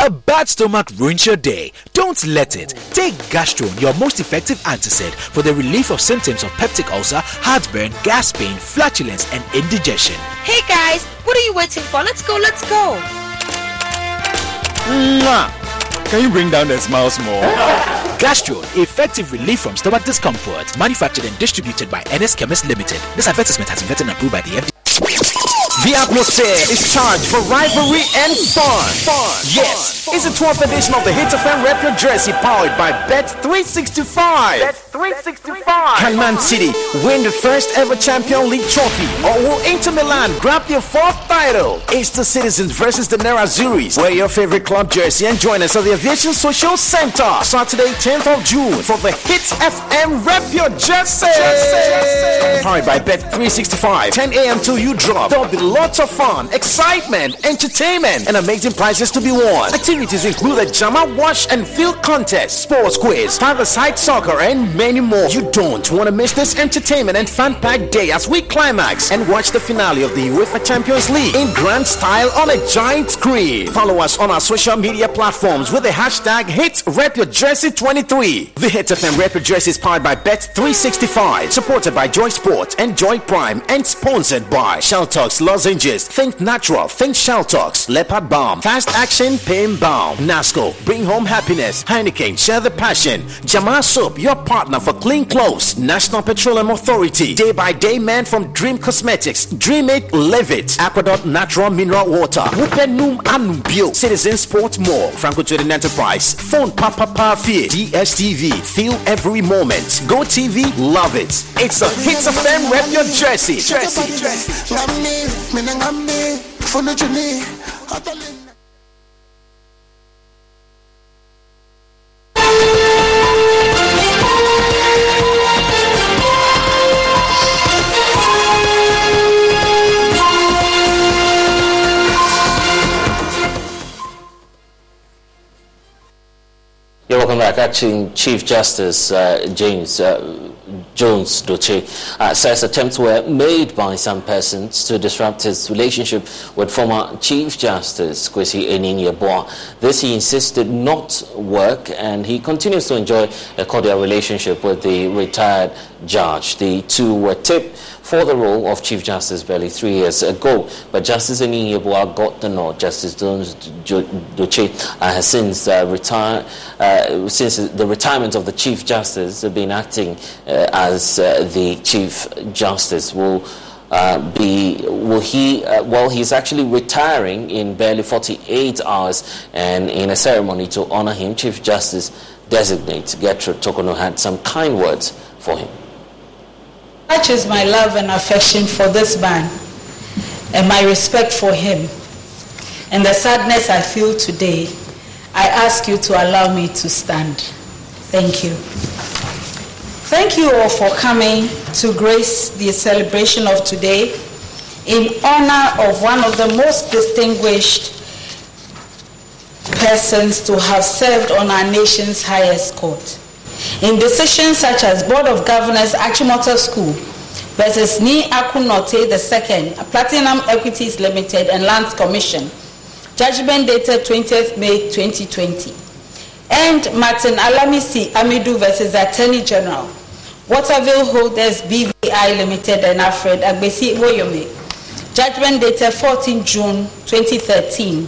A bad stomach ruins your day. Don't let it. Take Gastron, your most effective antacid for the relief of symptoms of peptic ulcer, heartburn, gas pain, flatulence, and indigestion. Hey guys, what are you waiting for? Let's go, let's go. Mwah. Can you bring down the smiles more? Gastron, effective relief from stomach discomfort. Manufactured and distributed by NS Chemist Limited. This advertisement has been vetted and approved by the FDA. The atmosphere is charged for rivalry and fun. Fun. Yes, it's the 12th edition of the Hit FM Rep Your Jersey powered by Bet365. Bet365. Can Man City win the first ever Champion League trophy or will Inter Milan grab their fourth title? It's the Citizens versus the Nerazzurris. Wear your favorite club jersey and join us at the Aviation Social Center Saturday 10th of June for the Hit FM Rep Your Jersey. Powered by Bet365. 10 a.m. till you drop. There'll be lots of fun, excitement, entertainment, and amazing prizes to be won. Activities include a Jama Wash and Field Contest, Sports Quiz, five-a-side soccer, and many more. You don't want to miss this entertainment and fan packed day as we climax and watch the finale of the UEFA Champions League in grand style on a giant screen. Follow us on our social media platforms with the hashtag HitRepYourJersey23. The Hit FM Rep Your Jersey is powered by Bet365, supported by Joy Sport and Joy Prime, and sponsored by Sheltox Lozenges, Think Natural, Think Sheltox, Leopard Balm, Fast Action Pain Balm, Nasco, Bring Home Happiness, Heineken, Share the Passion, Jama Soap, your partner for clean clothes, National Petroleum Authority, Day by Day Man from Dream Cosmetics, Dream It, Live It, Aquadot Natural Mineral Water, Wupenum Anubio, Citizen Sport Mall, Franco Trading Enterprise, Phone Papa Pafie, DSTV, Feel Every Moment, Go TV, Love It. It's a hits of them, rep your jersey. Jersey, jersey. Acting Chief Justice uh, James uh, Jones Dotse uh, says attempts were made by some persons to disrupt his relationship with former Chief Justice Kwesi Anin-Yeboah. This he insisted not work, and he continues to enjoy a cordial relationship with the retired judge. The two were tipped for the role of Chief Justice barely three years ago, but Justice Anin-Yeboah got the nod. Justice Dotse uh, has since uh, retired. Uh, since the retirement of the Chief Justice, been acting uh, as uh, the Chief Justice. We'll uh, be will he uh, well he's actually retiring in barely 48 hours and in a ceremony to honor him chief justice designate gertrude torkornoo had some kind words for him such is my love and affection for this man and my respect for him. And the sadness i feel today i ask you to allow me to stand. Thank you. Thank you all for coming to grace the celebration of today in honor of one of the most distinguished persons to have served on our nation's highest court. In decisions such as Board of Governors Achimota School versus Ni Akunote II, Platinum Equities Limited and Lands Commission, judgment dated 20th May 2020, and Martin Alamisi Amidu versus Attorney General, Waterville Holders BVI Limited and Alfred Agbesi Woyome. Judgment dated 14 June 2013.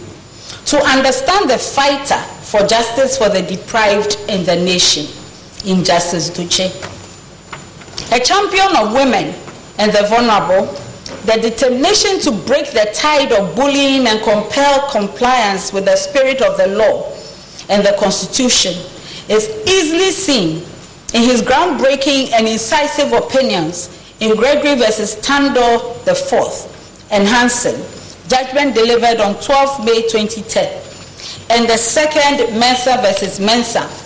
To understand the fighter for justice for the deprived in the nation, Injustice Dotse. A champion of women and the vulnerable, the determination to break the tide of bullying and compel compliance with the spirit of the law and the Constitution is easily seen in his groundbreaking and incisive opinions in Gregory versus Tandoh IV and Hansen, judgment delivered on 12 May 2010, and the second Mensah versus Mensah,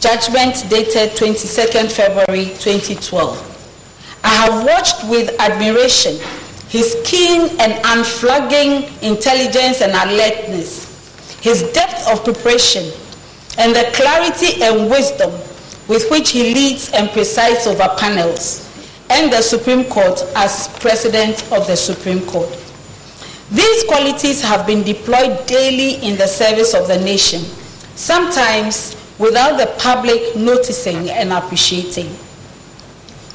judgment dated 22nd February 2012. I have watched with admiration his keen and unflagging intelligence and alertness, his depth of preparation, and the clarity and wisdom with which he leads and presides over panels, and the Supreme Court as President of the Supreme Court. These qualities have been deployed daily in the service of the nation, sometimes without the public noticing and appreciating.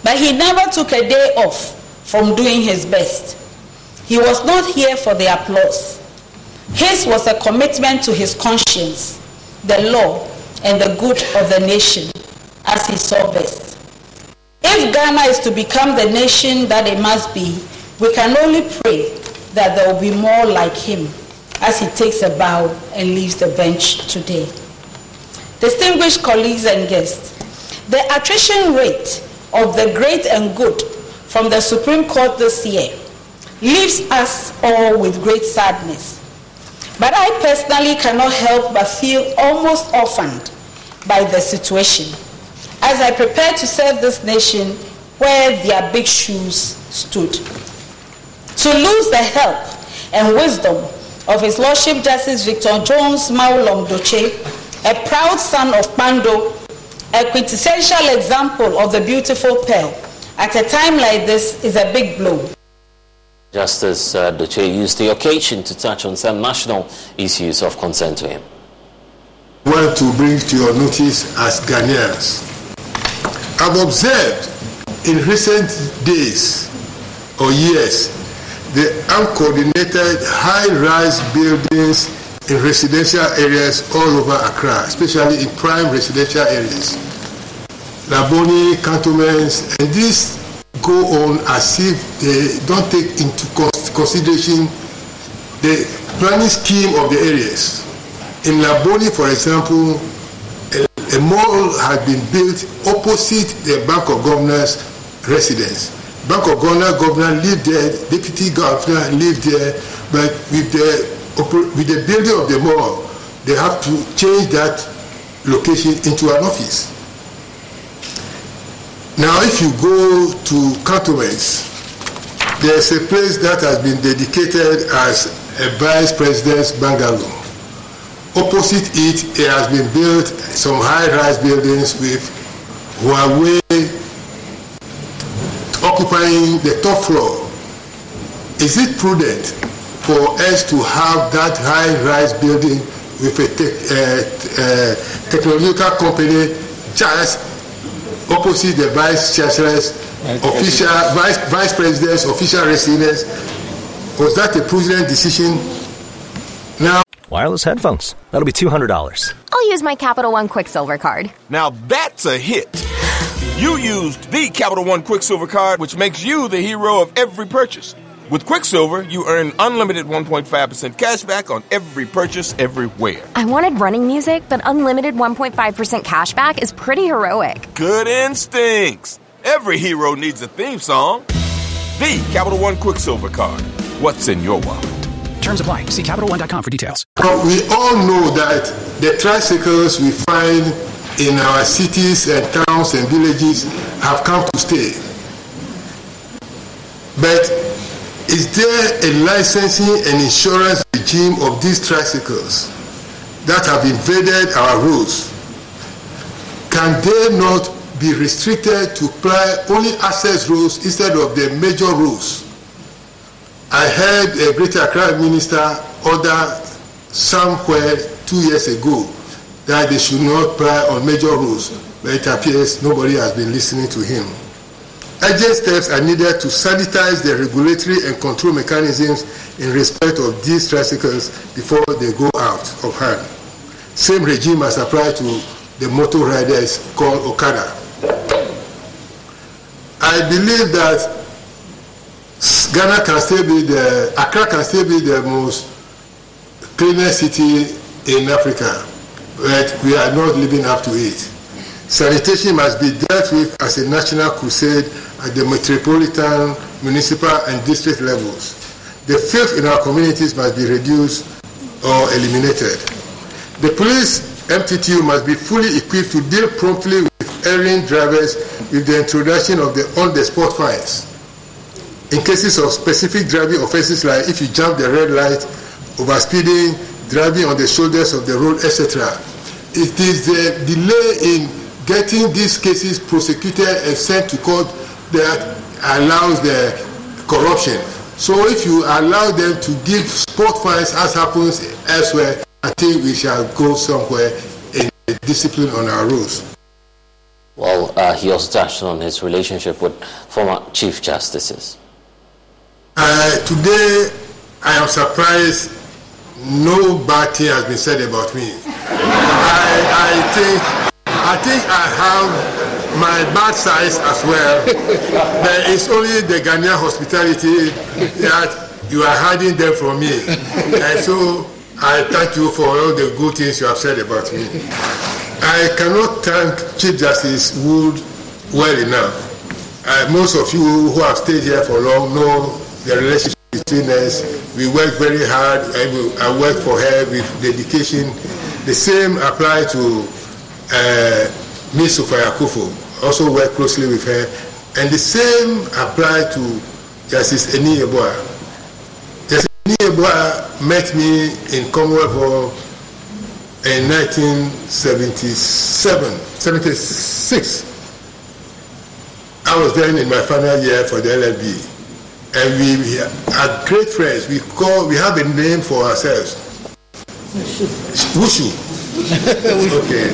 But he never took a day off from doing his best. He was not here for the applause. His was a commitment to his conscience, the law, and the good of the nation as he saw best. If Ghana is to become the nation that it must be, we can only pray that there will be more like him as he takes a bow and leaves the bench today. Distinguished colleagues and guests, the attrition rate of the great and good from the Supreme Court this year leaves us all with great sadness. But I personally cannot help but feel almost orphaned by the situation as I prepare to serve this nation where their big shoes stood. To lose the help and wisdom of His Lordship Justice Victor Jones Mawulom Dotse, a proud son of Pando, a quintessential example of the beautiful pearl, at a time like this is a big blow. Justice uh, Dotse used the occasion to touch on some national issues of concern to him. I want to bring to your notice as Ghanaians I've observed in recent days or years the uncoordinated high-rise buildings in residential areas all over Accra, especially in prime residential areas. Labone, cantonments, and these go on as if they don't take into consideration the planning scheme of the areas. In Labone, for example, a mall had been built opposite the Bank of Governors residence. Bank of Governor governor lived there, deputy governor lived there, but with the with the building of the mall, they have to change that location into an office. Now, if you go to cantonments, there's a place that has been dedicated as a vice president's bungalow opposite it, it has been built some high-rise buildings with Huawei occupying the top floor. Is it prudent for us to have that high-rise building with a te- uh, uh, technological company just opposite the vice chancellor's official vice, vice president's official residence? Was that a prudent decision? Now wireless headphones. That'll be $200. I'll use my Capital One Quicksilver card. Now that's a hit. You used the Capital One Quicksilver card, which makes you the hero of every purchase. With Quicksilver, you earn unlimited 1.5% cash back on every purchase everywhere. I wanted running music, but unlimited 1.5% cash back is pretty heroic. Good instincts. Every hero needs a theme song. The Capital One Quicksilver card. What's in your wallet? Terms apply. See CapitalOne.com for details. We all know that the tricycles we find in our cities and towns and villages have come to stay. But is there a licensing and insurance regime of these tricycles that have invaded our roads? Can they not be restricted to ply only access roads instead of the major roads? I heard a Greater Accra minister order somewhere two years ago that they should not ply on major roads, but it appears nobody has been listening to him. Urgent steps are needed to sanitize the regulatory and control mechanisms in respect of these tricycles before they go out of hand. Same regime as applied to the motor riders called Okada. I believe that Ghana can still be the, Accra can still be the most cleanest city in Africa, but we are not living up to it. Sanitation must be dealt with as a national crusade at the metropolitan, municipal, and district levels. The filth in our communities must be reduced or eliminated. The police MTTU must be fully equipped to deal promptly with erring drivers with the introduction of the on-the-spot fines. In cases of specific driving offences like if you jump the red light, overspeeding, driving on the shoulders of the road, etc. It is the delay in getting these cases prosecuted and sent to court that allows the corruption. So if you allow them to give sport fines as happens elsewhere, I think we shall go somewhere in discipline on our rules. Well, uh, he also touched on his relationship with former Chief Justices. Uh, today, I am surprised no bad thing has been said about me. I, I think I think I have my bad sides as well. but it's only the Ghanaian hospitality that you are hiding them from me. And so I thank you for all the good things you have said about me. I cannot thank Chief Justice Wood well enough. Uh, most of you who have stayed here for long know the relationship between us. We work very hard. I, will, I work for her with dedication. The same apply to uh, Ms. Sofia Kufo. Also work closely with her. And the same apply to Justice Eni Eboa. Justice Eni Eboa met me in Commonwealth Hall in 1977, 76. I was then in my final year for the LLB and we, we are great friends. We call, we have a name for ourselves. Wushu. Okay.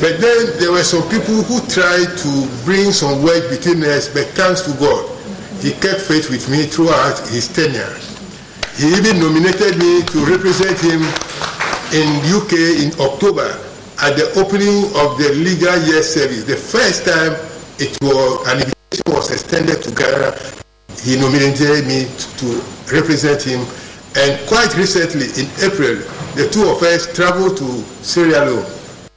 But then there were some people who tried to bring some wedge between us, but thanks to God, he kept faith with me throughout his tenure. He even nominated me to represent him in UK in October at the opening of the legal year service. The first time it was an invitation was extended to Ghana he nominated me to, represent him. And quite recently, in April, the two of us traveled to Sierra Leone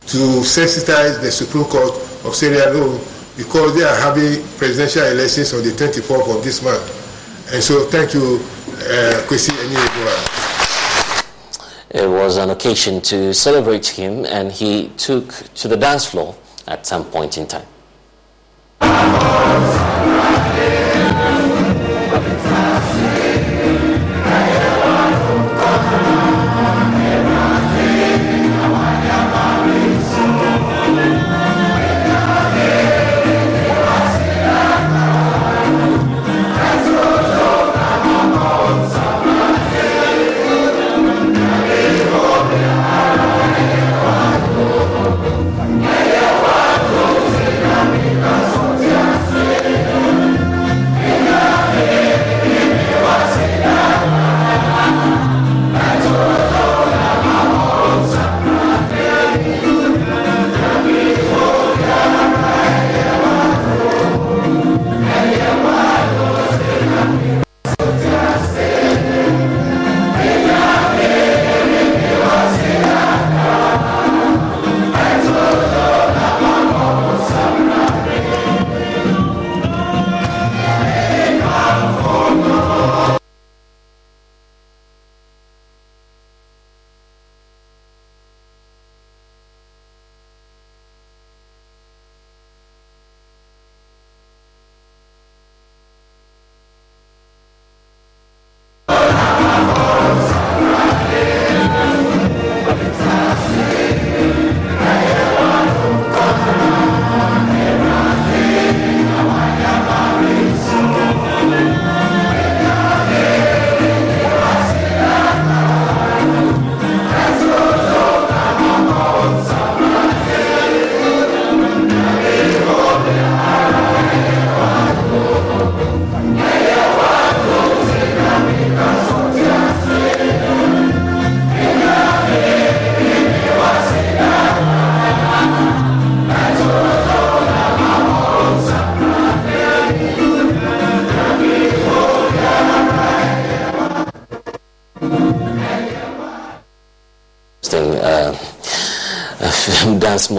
to sensitize the Supreme Court of Sierra Leone because they are having presidential elections on the 24th of this month. And so, thank you, uh, Kwesi It was an occasion to celebrate him, and he took to the dance floor at some point in time.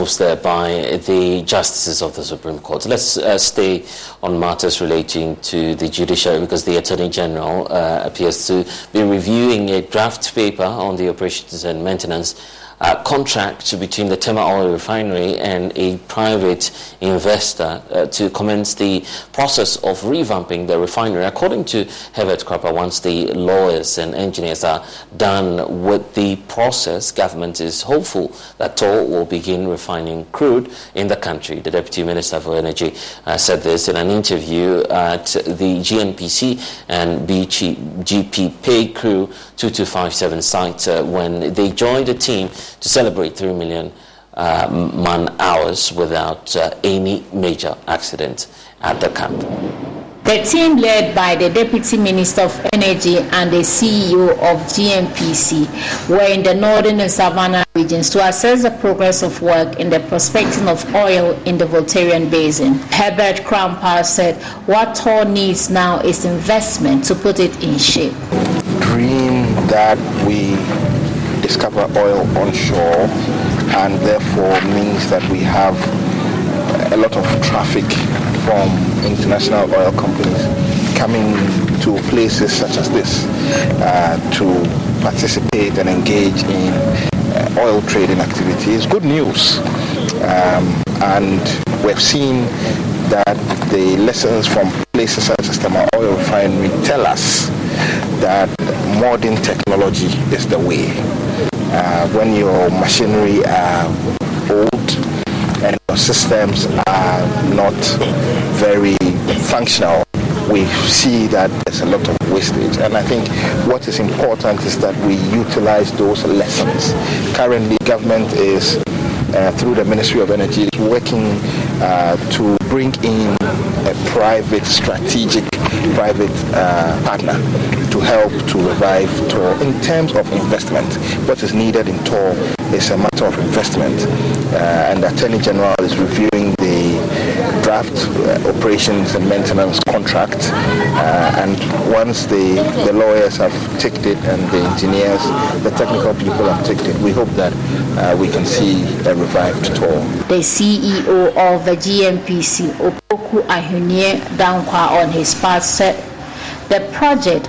Moves there by the justices of the Supreme Court. Let's uh, stay on matters relating to the judiciary because the Attorney General uh, appears to be reviewing a draft paper on the operations and maintenance uh, contract between the Tema Oil Refinery and a private investor uh, to commence the process of revamping the refinery. According to Herbert Krapa, once the lawyers and engineers are done with the process, government is hopeful that TOR will begin refining crude in the country. The Deputy Minister for Energy uh, said this in an interview at the GNPC and BGP Pay Crew 2257 site uh, when they joined the team to celebrate 3 million uh, man hours without uh, any major accident at the camp. The team led by the Deputy Minister of Energy and the CEO of GNPC were in the northern and savannah regions to assess the progress of work in the prospecting of oil in the Voltarian Basin. Herbert Krapa said what TOR needs now is investment to put it in shape. Dream that we discover oil onshore and therefore means that we have a lot of traffic from international oil companies coming to places such as this uh, to participate and engage in uh, oil trading activities. Good news. Um, and we've seen that the lessons from places such as the oil refinery tell us that modern technology is the way. Uh, when your machinery are old and your systems are not very functional, we see that there's a lot of wastage. And I think what is important is that we utilize those lessons. Currently, government is uh, through the Ministry of Energy is working uh, to bring in a private strategic private uh, partner to help to revive TOR in terms of investment. What is needed in TOR is a matter of investment, uh, and the Attorney General is reviewing the draft uh, operations and maintenance contract. Uh, and once the, the lawyers have ticked it and the engineers, the technical people have ticked it, we hope that uh, we can see a revived TOR. The CEO of the Opoku Ahunie Dankwa, on his part said the project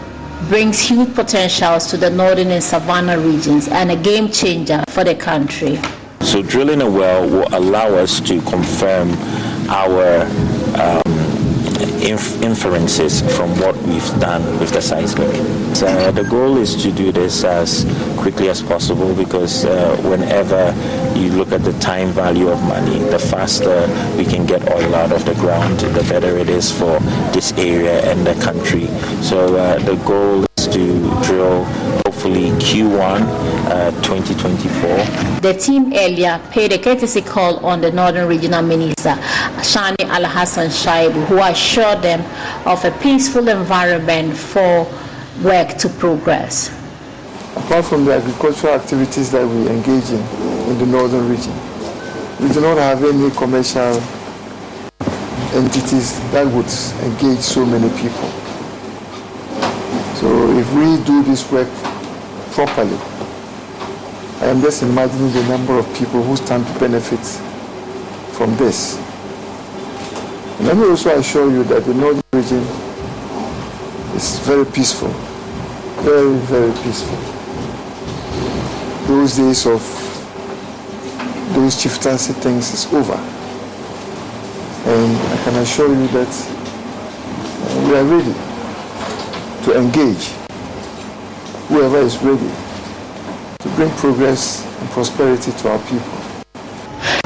brings huge potentials to the northern and savannah regions and a game changer for the country. So drilling a well will allow us to confirm our um, inf- inferences from what we've done with the seismic. So the goal is to do this as quickly as possible because uh, whenever you look at the time value of money, the faster we can get oil out of the ground, the better it is for this area and the country. So uh, the goal is to drill hopefully Q1 uh, 2024. The team earlier paid a courtesy call on the Northern Regional Minister, Shani Alhassan Shaibu, who assured them of a peaceful environment for work to progress. Apart from the agricultural activities that we engage in in the northern region, we do not have any commercial entities that would engage so many people. So if we do this work properly, I am just imagining the number of people who stand to benefit from this. And let me also assure you that the northern region is very peaceful, very, very peaceful. Those days of those chieftaincy things is over. And I can assure you that uh, we are ready to engage whoever is ready to bring progress and prosperity to our people.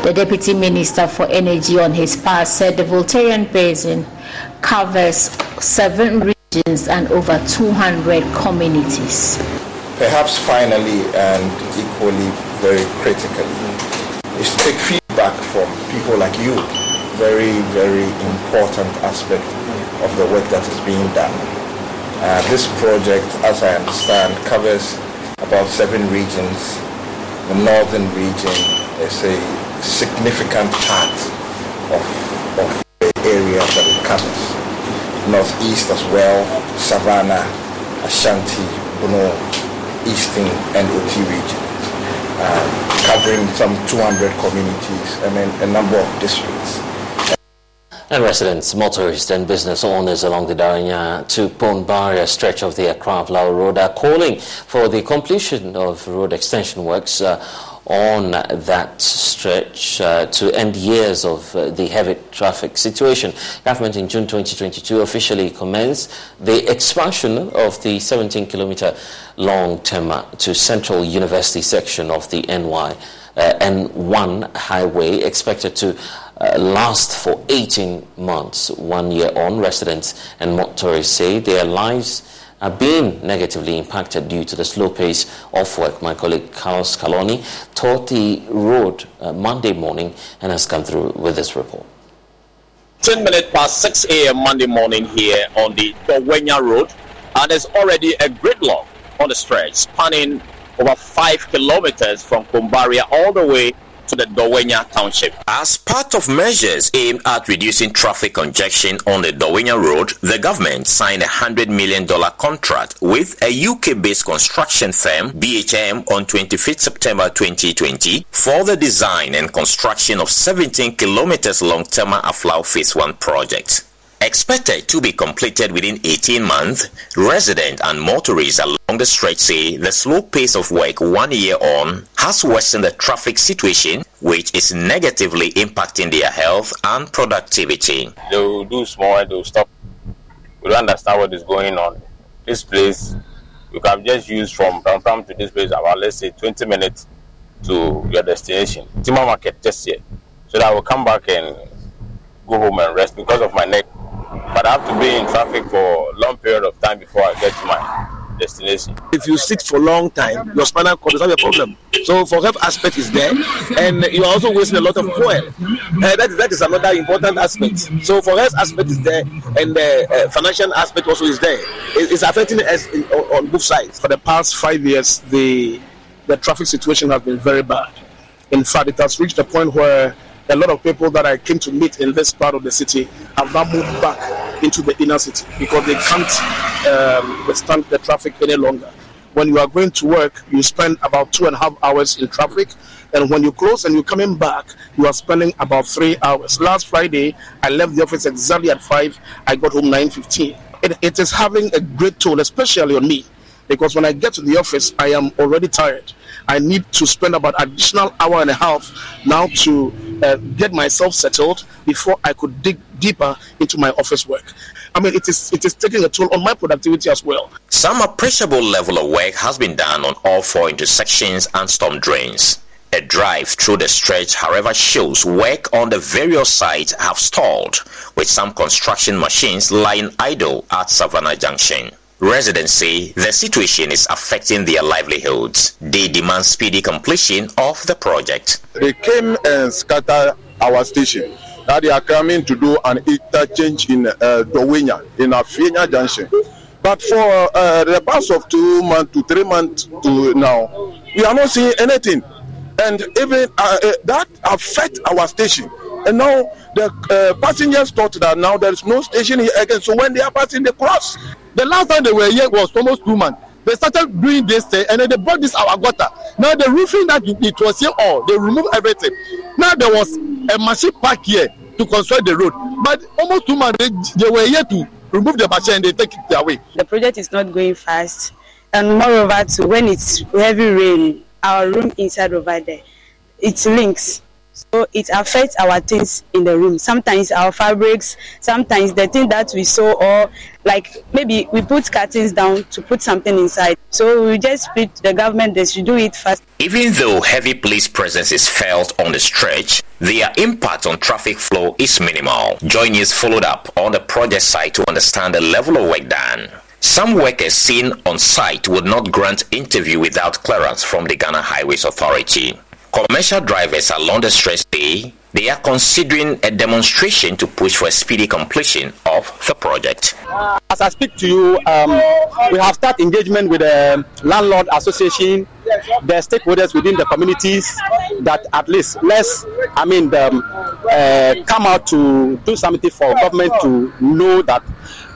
The Deputy Minister for Energy on his part said the Voltarian Basin covers seven regions and over 200 communities. Perhaps finally and equally very critically is to take feedback from people like you. Very, very important aspect of the work that is being done. Uh, this project, as I understand, covers about seven regions. The northern region is a significant part of, of the area that it covers. Northeast as well, Savannah, Ashanti, Bono, Eastern and Oti region. Um, covering some 200 communities and a, number of districts. And residents, motorists and business owners along the Dawenya to Kpone Barrier stretch of the Accra Aflao Road are calling for the completion of road extension works uh, on that stretch uh, to end years of uh, the heavy traffic situation. Government in June 2022 officially commenced the expansion of the 17 kilometer long Tema to Central University section of the NY uh, N1 highway expected to uh, last for 18 months. One year on, residents and motorists say their lives are being negatively impacted due to the slow pace of work. My colleague Carlos Calony toured the road uh, Monday morning and has come through with this report. 10 minutes past 6 a.m. Monday morning here on the Dawenya Road, and there's already a gridlock on the stretch spanning over 5 kilometers from Kpone Barrier all the way to the Dawenya Township. As part of measures aimed at reducing traffic congestion on the Dawenya Road, the government signed a $100 million contract with a UK-based construction firm, BHM, on 25th September 2020 for the design and construction of 17 kilometers long Tema Aflao Phase 1 project. Expected to be completed within 18 months, residents and motorists along the stretch say the slow pace of work one year on has worsened the traffic situation, which is negatively impacting their health and productivity. They will do small they will stop. We don't understand what is going on. This place, you can just use from Pram to this place about, let's say, 20 minutes to your destination. Tima Market, just here. So that I will come back and go home and rest because of my neck but I have to be in traffic for a long period of time before I get to my destination. If you sit for a long time, your spinal cord is have a problem. So for health aspect is there, and you are also wasting a lot of fuel. Uh, that, that is another important aspect. So for health aspect is there, and the uh, financial aspect also is there. It, it's affecting us in, on, on both sides. For the past five years, the the traffic situation has been very bad. In fact, it has reached a point where a lot of people that I came to meet in this part of the city have now moved back into the inner city because they can't um, withstand the traffic any longer. When you are going to work, you spend about two and a half hours in traffic, and when you close and you're coming back, you are spending about three hours. Last Friday, I left the office exactly at five. I got home nine fifteen. It, it is having a great toll, especially on me, because when I get to the office, I am already tired. I need to spend about additional hour and a half now to uh, get myself settled before I could dig deeper into my office work. I mean, it is it is taking a toll on my productivity as well. Some appreciable level of work has been done on all four intersections and storm drains. A drive through the stretch, however, shows work on the various sites have stalled, with some construction machines lying idle at Savannah Junction. Residents say the situation is affecting their livelihoods. They demand speedy completion of the project. They came and scattered our station. Now they are coming to do an interchange in uh, Dawenya, in Afienya Junction. But for uh, the past of two months to three months to now, we are not seeing anything. And even uh, uh that affect our station. And now the uh, passengers thought that now there is no station here again. So when they are passing, they cross. The last time they were here was almost two months. They started doing this thing and then they brought this our gutter. Now the roofing that it was here all, they removed everything. Now there was a machine park here to construct the road. But almost two months they, they were here to remove the machine and they take it away. The project is not going fast. And moreover too, when it's heavy rain, our room inside over there, it links so it affects our things in the room. Sometimes our fabrics sometimes the thing that we sew or like maybe we put curtains down to put something inside. So we just split the government they should do it fast even though heavy police presence is felt on the stretch their impact on traffic flow is minimal. Joy news followed up on the project site to understand the level of work done. Some workers seen on site would not grant interview without clearance from the Ghana Highways Authority. Commercial drivers along the stretch they are considering a demonstration to push for a speedy completion of the project. As I speak to you, um, we have started engagement with the landlord association, the stakeholders within the communities that at least let's, I mean, um, uh, come out to do something for government to know that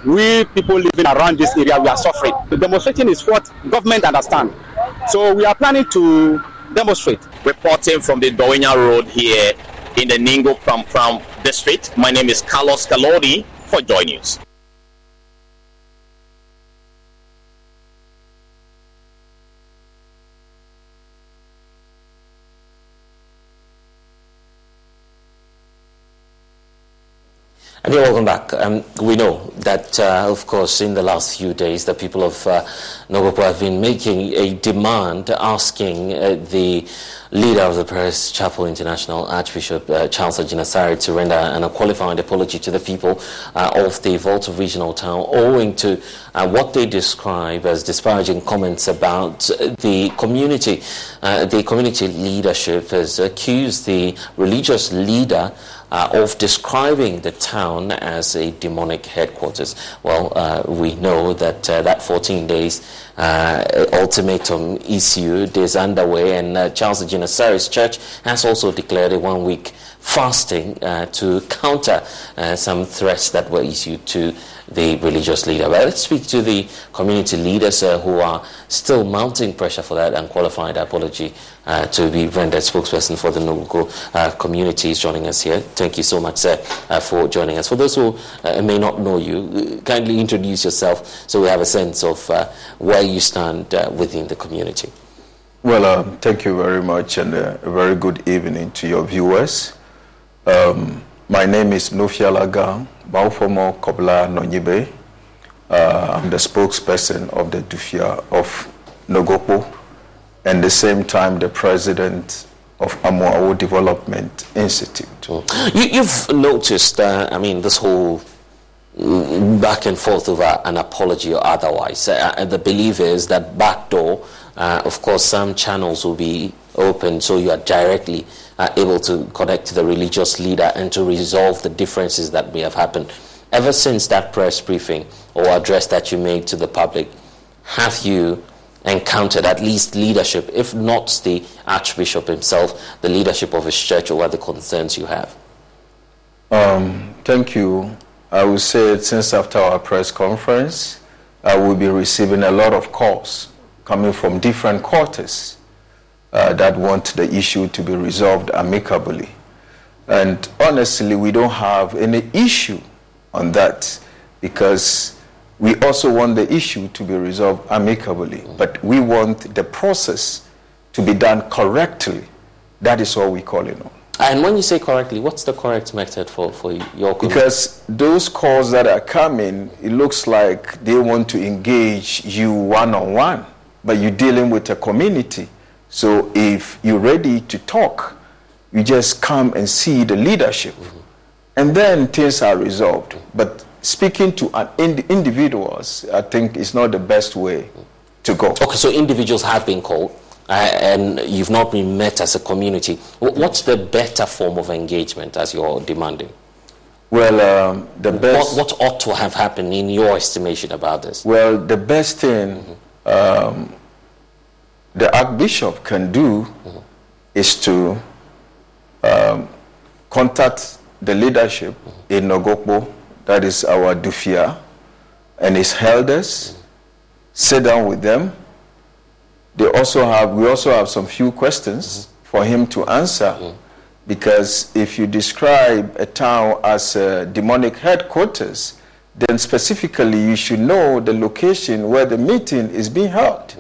we people living around this area we are suffering. The demonstration is what government understand. So we are planning to demonstrate reporting from the Dawhenya Road here in the Ningo Pram Pram district. My name is Carlos Calony for Joy News. And you're welcome back. Um, we know that, uh, of course, in the last few days, the people of uh, Nogokpo have been making a demand asking uh, the leader of the Perez Chapel International, Archbishop uh, Charles Agyinasare, to render an, a qualified apology to the people uh, of the Volta regional town owing to uh, what they describe as disparaging comments about the community. Uh, the community leadership has accused the religious leader uh, of describing the town as a demonic headquarters. Well, uh, we know that uh, that 14 days uh, ultimatum issued is underway, and uh, Charles Agyinasare's church has also declared a one week fasting uh, to counter some threats that were issued to the religious leader. But let's speak to the community leaders uh, who are still mounting pressure for that unqualified apology uh, to be rendered spokesperson for the Nogokpo uh, community is joining us here. Thank you so much, sir, uh, for joining us. For those who uh, may not know you, uh, kindly introduce yourself so we have a sense of where you stand within the community. Well, um, thank you very much, and a very good evening to your viewers. Um, my name is Nufia Lagang. Baufomo Kobla Nonyibe. Uh, I'm the spokesperson of the Dufia of Nogokpo and the same time the president of Amoawo Development Institute. You, have noticed, uh, I mean, this whole back and forth over an apology or otherwise. Uh, the belief is that backdoor, uh, of course, some channels will be open so you are directly are able to connect to the religious leader and to resolve the differences that may have happened. Ever since that press briefing or address that you made to the public, have you encountered at least leadership, if not the Archbishop himself, the leadership of his church, or the concerns you have? Um, thank you. I would say since after our press conference, I will be receiving a lot of calls coming from different quarters uh, that want the issue to be resolved amicably. And honestly, we don't have any issue on that because we also want the issue to be resolved amicably. But we want the process to be done correctly. That is what we call it on. And when you say correctly, what's the correct method for, for your community? Because those calls that are coming, it looks like they want to engage you one on one, but you're dealing with a community. So if you're ready to talk, you just come and see the leadership. Mm-hmm. And then things are resolved. But speaking to an ind- individuals, I think is not the best way to go. Okay, so individuals have been called. Uh, and you've not been met as a community. What's the better form of engagement as you're demanding? Well, um, the best. What, what, ought to have happened in your estimation about this? Well, the best thing mm-hmm. um, the Archbishop can do mm-hmm. is to um, contact the leadership mm-hmm. in Nogokpo, that is our Dufia, and his elders, mm-hmm. sit down with them. They also have, we also have some few questions for him to answer. Because if you describe a town as a demonic headquarters, then specifically you should know the location where the meeting is being held.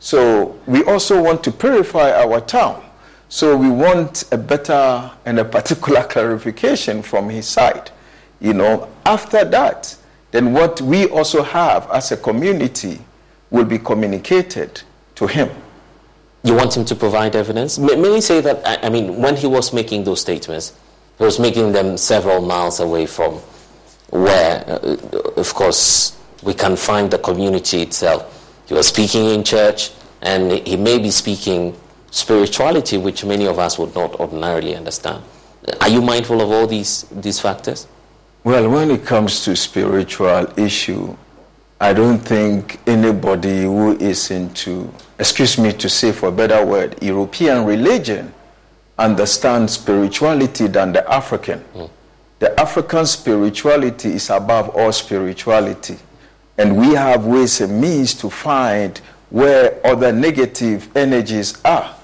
So we also want to purify our town. So we want a better and a particular clarification from his side. You know, after that, then what we also have as a community will be communicated to him. You want him to provide evidence? May, may we say that, I mean, when he was making those statements, he was making them several miles away from where, uh, of course, we can find the community itself. He was speaking in church, and he may be speaking spirituality, which many of us would not ordinarily understand. Are you mindful of all these, these factors? Well, when it comes to spiritual issue, I don't think anybody who is into, excuse me to say for a better word, European religion understands spirituality than the African. Mm. The African spirituality is above all spirituality. And we have ways and means to find where other negative energies are.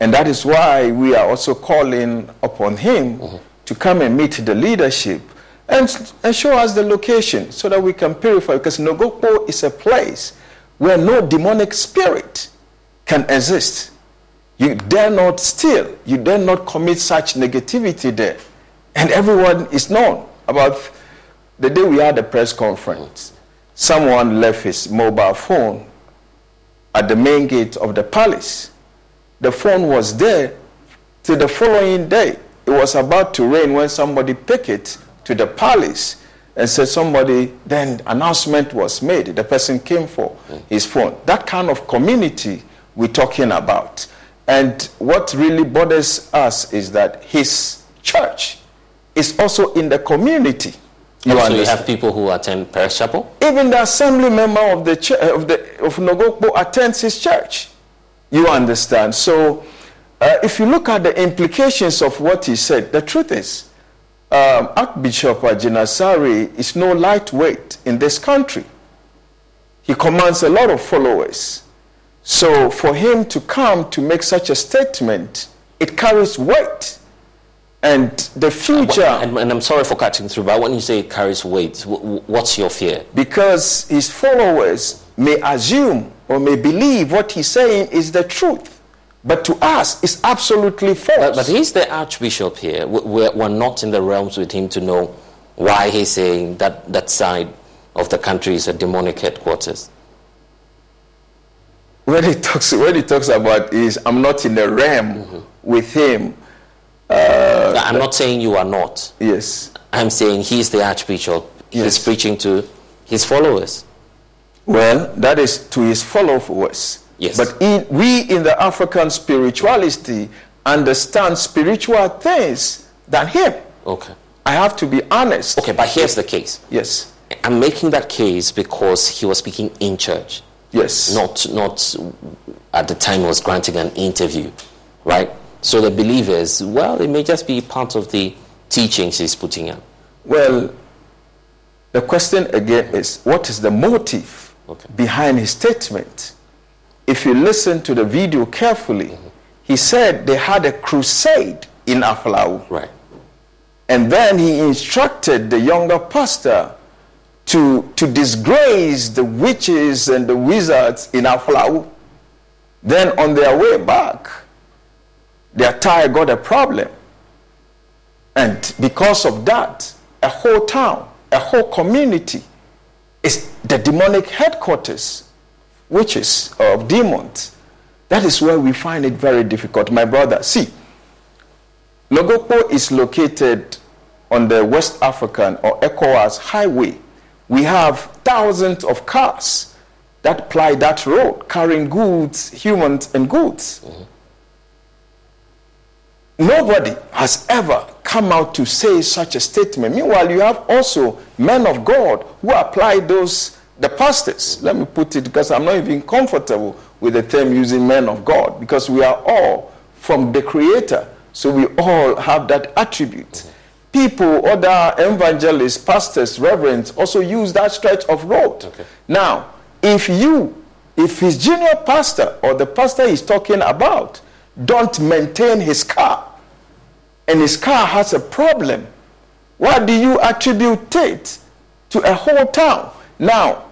And that is why we are also calling upon him Mm-hmm. to come and meet the leadership and, and show us the location so that we can purify. Because Nogokpo is a place where no demonic spirit can exist. You dare not steal, you dare not commit such negativity there. And everyone is known about the day we had the press conference. Someone left his mobile phone at the main gate of the palace. The phone was there till the following day. It was about to rain when somebody picked it to the palace and said somebody, then announcement was made. The person came for his phone. That kind of community we're talking about. And what really bothers us is that his church is also in the community. You so you have people who attend Perez Chapel? Even the assembly member of the church, of the of Nogokpo attends his church. You understand? So, uh, if you look at the implications of what he said, the truth is, um, Archbishop Agyinasare is no lightweight in this country. He commands a lot of followers. So, for him to come to make such a statement, it carries weight. And the future. And, and I'm sorry for cutting through, but when you say it carries weight, wh- wh- what's your fear? because his followers may assume or may believe what he's saying is the truth. But to us, it's absolutely false. But, but he's the Archbishop here. We- We're, we're not in the realms with him to know why he's saying that that side of the country is a demonic headquarters. when he talks, when he talks about is, I'm not in the realm mm-hmm. with him. Uh, I'm not saying you are not. Yes. I'm saying he's the Archbishop. He's preaching to his followers. Well, that is to his followers. Yes. But in, we in the African spirituality understand spiritual things than him. Okay. I have to be honest. Okay, but here's the case. Yes. I'm making that case because he was speaking in church. Yes. Not not at the time he was granting an interview, right? So the believers, well, it may just be part of the teachings he's putting out. Well, the question again is what is the motive behind his statement? If you listen to the video carefully, mm-hmm. he said they had a crusade in Aflao. Right. And then he instructed the younger pastor to, to disgrace the witches and the wizards in Aflao. Then on their way back, the attire got a problem. And because of that, a whole town, a whole community is the demonic headquarters, witches uh, of demons. That is where we find it very difficult. My brother, see, Nogokpo is located on the West African or ECOWAS highway. We have thousands of cars that ply that road, carrying goods, humans, and goods. Mm-hmm. Nobody has ever come out to say such a statement. Meanwhile, you have also men of God who apply those, the pastors. Let me put it because I'm not even comfortable with the term using men of God because we are all from the Creator. So we all have that attribute. People, other evangelists, pastors, reverends also use that stretch of road. Now, if you, if his junior pastor or the pastor he's talking about don't maintain his car and his car has a problem, why do you attribute it to a whole town? Now,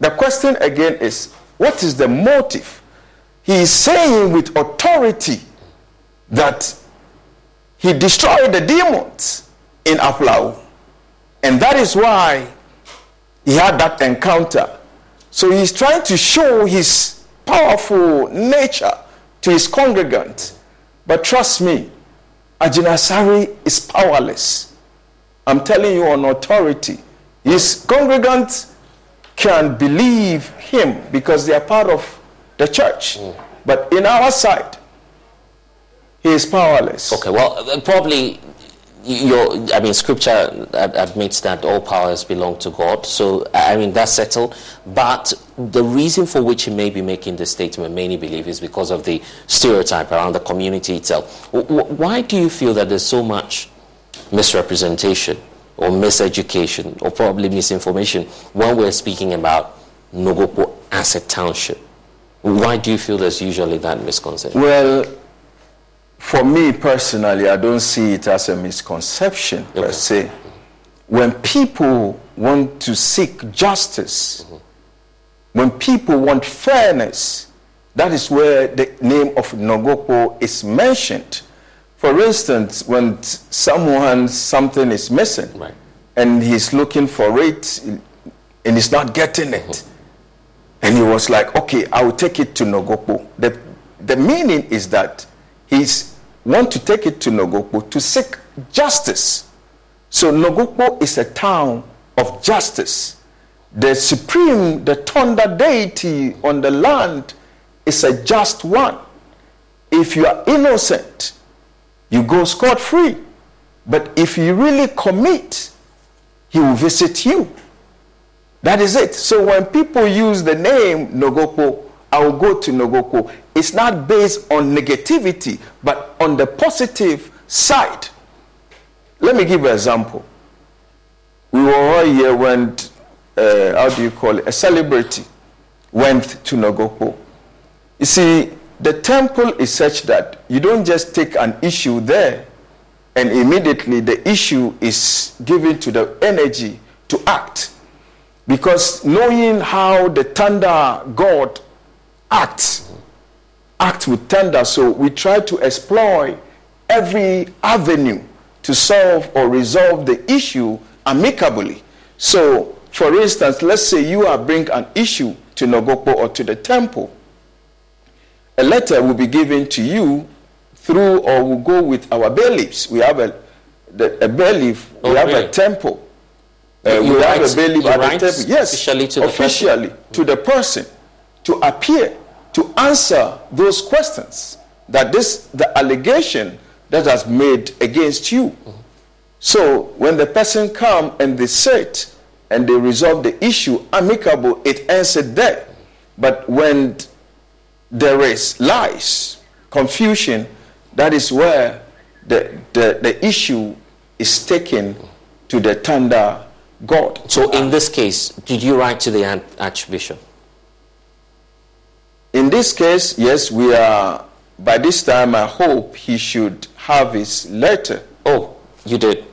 the question again is what is the motive? He is saying with authority that he destroyed the demons in Aflao. And that is why he had that encounter. So he's trying to show his powerful nature to his congregant. But trust me, Agyinasare is powerless. I'm telling you on authority. His congregants can believe him because they are part of the church. But in our side, he is powerless. Okay, well, uh, probably your, I mean, scripture admits that all powers belong to God. So, I mean, that's settled. But the reason for which he may be making this statement, many believe, is because of the stereotype around the community itself. Why do you feel that there's so much misrepresentation or miseducation or probably misinformation when we're speaking about Nogokpo as a township? Why do you feel there's usually that misconception? Well, For me personally, I don't see it as a misconception okay. per se. When people want to seek justice, mm-hmm. when people want fairness, that is where the name of Nogokpo is mentioned. For instance, when someone, something is missing, right. and he's looking for it, and he's not getting it, mm-hmm. and he was like, okay, I will take it to Nogokpo. The, the meaning is that he's want to take it to Nogokpo to seek justice. So Nogokpo is a town of justice. The supreme, the thunder deity on the land is a just one. If you are innocent, you go scot free. But if you really commit, he will visit you. That is it. So when people use the name Nogokpo, I will go to Nogokpo. It's not based on negativity, but on the positive side. Let me give an example. We were all here when, uh, how do you call it, a celebrity went to Nogokpo you see, the temple is such that you don't just take an issue there and immediately the issue is given to the energy to act. Because knowing how the thunder God acts, act with thunder, so we try to exploit every avenue to solve or resolve the issue amicably. So, for instance, let's say you are bring an issue to Nogokpo or to the temple a letter will be given to you through or will go with our bailiffs. We have a, the, a bailiff, oh, we have really? a temple. Uh, we write, have a bailiff at the temple. Yes, officially to officially the to the person to appear to answer those questions that this the allegation that has made against you. Mm-hmm. So when the person come and they sit and they resolve the issue amicable, it ends it there. But when there is lies, confusion, that is where the, the, the issue is taken to the thunder God. So in this case, did you write to the Archbishop? In this case, yes, we are. By this time, I hope he should have his letter. Oh, you did?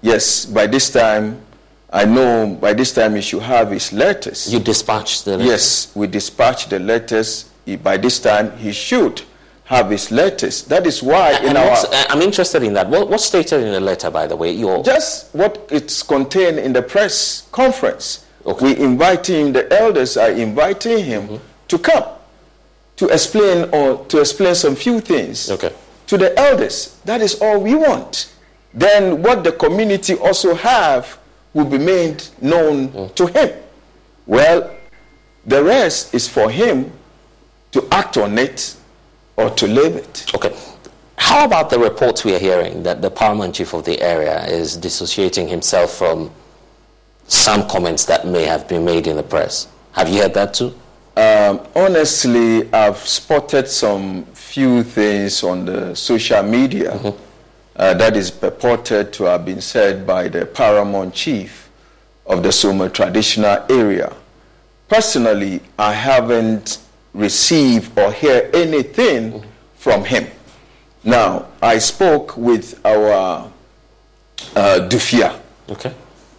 Yes, by this time, I know by this time he should have his letters. You dispatched the letters? Yes, we dispatched the letters by this time he should have his letters. That is why in our I'm interested in that. What, what's stated in the letter, by the way? Your just what it's contained in the press conference. Okay. We inviting the elders are inviting him mm-hmm. to come to explain or to explain some few things okay. to the elders. That is all we want. Then what the community also have will be made known mm. to him. Well, the rest is for him to act on it or to leave it. Okay. How about the reports we are hearing that the paramount chief of the area is dissociating himself from some comments that may have been made in the press? Have you heard that too? Um, honestly, I've spotted some few things on the social media mm-hmm. uh, that is purported to have been said by the paramount chief of the Soma traditional area. Personally, I haven't receive or hear anything mm-hmm. from him. Now, I spoke with our uh, Dufia okay.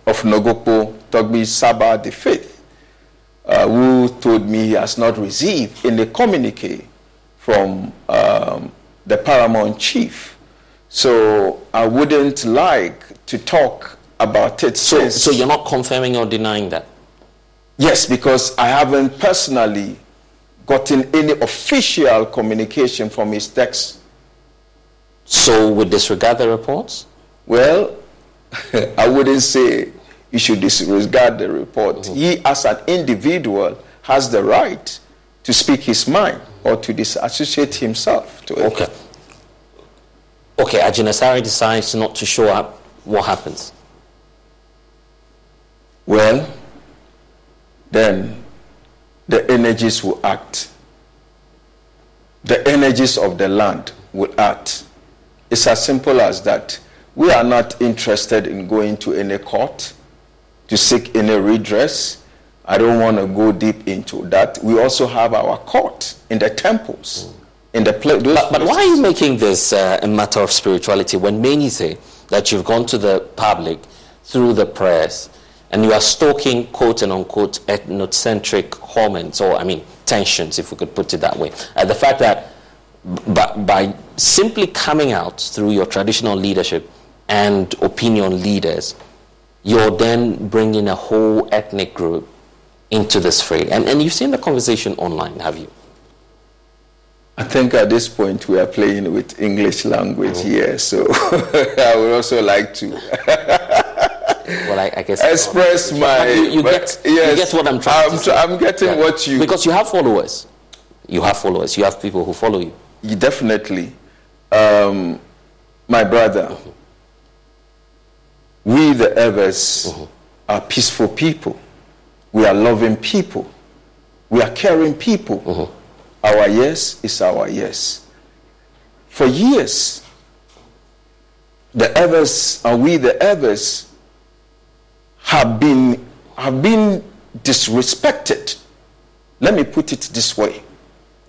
of Nogokpo, Togbi Saba the Fifth, uh, who told me he has not received any communique from um, the paramount chief. So I wouldn't like to talk about it. So, so you're not confirming or denying that? Yes, because I haven't personally gotten any official communication from his text. So, would disregard the reports? Well, I wouldn't say you should disregard the report. Mm-hmm. He, as an individual, has the right to speak his mind or to disassociate himself to it. Okay. Okay, Agyinasare decides not to show up. What happens? Well, then the energies will act. The energies of the land will act. It's as simple as that. We are not interested in going to any court to seek any redress. I don't want to go deep into that. We also have our court in the temples in the place. But, but, why are you making this uh, a matter of spirituality when many say that you've gone to the public through the press and you are stoking quote and unquote ethnocentric comments or I mean tensions, if we could put it that way. Uh, the fact that by, by simply coming out through your traditional leadership and opinion leaders, you're then bringing a whole ethnic group into this fray. And, and you've seen the conversation online, have you? I think at this point we are playing with English language mm-hmm. here, so I would also like to. well, I, I, guess express my. You, you get, yes, you get what I'm trying I'm, to say. I'm getting yeah. what you because you have followers. You have followers. You have people who follow you. you definitely, um, my brother. Mm-hmm. We the Ewes mm-hmm. are peaceful people. We are loving people. We are caring people. Mm-hmm. Our yes is our yes. For years, the Ewes and we the Ewes have been have been disrespected. Let me put it this way.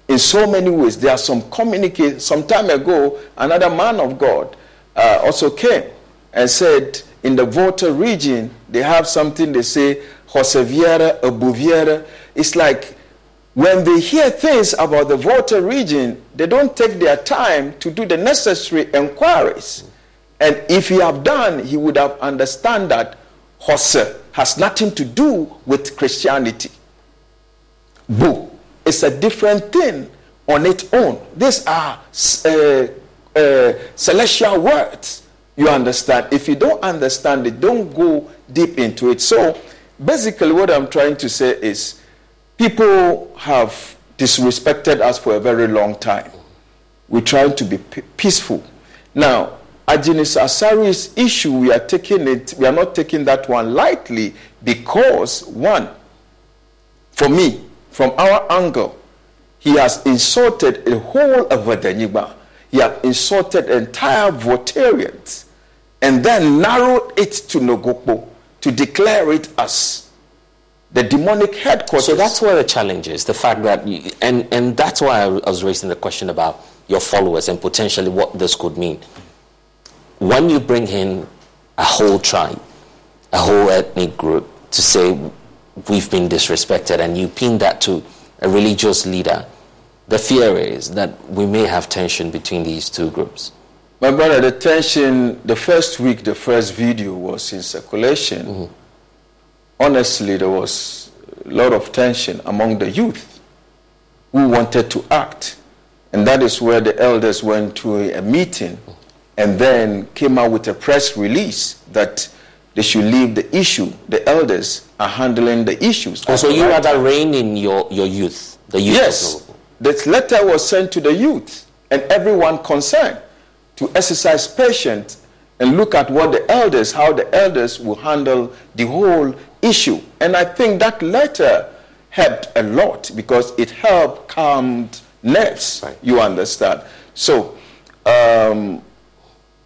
In so many ways, there are some communicate. Some time ago, another man of God uh, also came and said, in the Volta region, they have something they say, Joseviera, Abuviera. It's like when they hear things about the Volta region, they don't take their time to do the necessary inquiries. And if he have done, he would have understand that Jose has nothing to do with Christianity. Boo. It's a different thing on its own. These are uh, uh, celestial words. You understand? If you don't understand it, don't go deep into it. So, basically, what I'm trying to say is people have disrespected us for a very long time. We try to be peaceful. Now, Agyinasare's issue, we are taking it, we are not taking that one lightly because, one, for me, from our angle, he has insulted a whole of Wadanyigba. He had insulted entire Voltarians and then narrowed it to Nogokpo to declare it as the demonic headquarters. So that's where the challenge is the fact that, you, and, and that's why I was raising the question about your followers and potentially what this could mean. When you bring in a whole tribe, a whole ethnic group to say we've been disrespected, and you pin that to a religious leader, the fear is that we may have tension between these two groups. My brother, the tension, the first week, the first video was in circulation. Mm-hmm. Honestly, there was a lot of tension among the youth who wanted to act. And that is where the elders went to a meeting and then came out with a press release that they should leave the issue. The elders are handling the issues. Oh, so you rather rein in your, your youth, the youth. Yes. This letter was sent to the youth and everyone concerned to exercise patience and look at what the elders, how the elders will handle the whole issue. And I think that letter helped a lot because it helped calm nerves. Right. You understand? So um,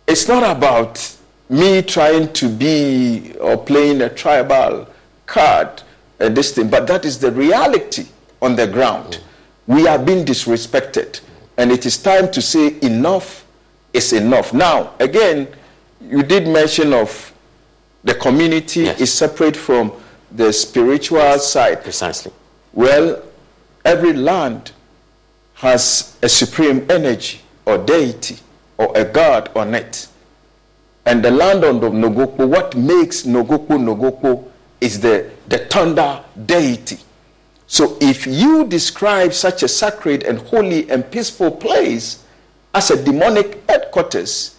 it's not about me trying to be or playing a tribal card and this thing, but that is the reality on the ground. Mm. We are being disrespected, and it is time to say enough is enough. Now, again, you did mention of the community yes. is separate from the spiritual yes. side. Precisely. Well, every land has a supreme energy or deity or a god on it. And the land of Nogokpo, what makes Nogokpo Nogokpo is the, the thunder deity. So if you describe such a sacred and holy and peaceful place, as a demonic headquarters,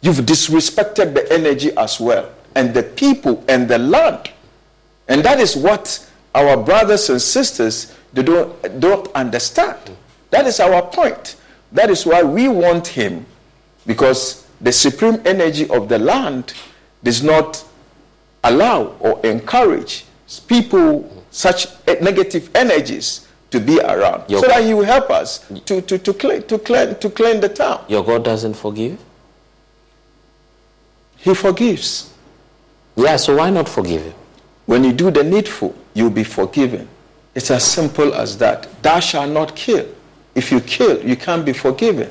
you've disrespected the energy as well, and the people and the land. And that is what our brothers and sisters they don't, don't understand. That is our point. That is why we want him, because the supreme energy of the land does not allow or encourage people such negative energies to be around Your so God. that he will help us to, to, to, clean, to, clean, to clean the town. Your God doesn't forgive? He forgives. Yeah, so why not forgive him? When you do the needful, you'll be forgiven. It's as simple as that. Thou shalt not kill. If you kill, you can't be forgiven.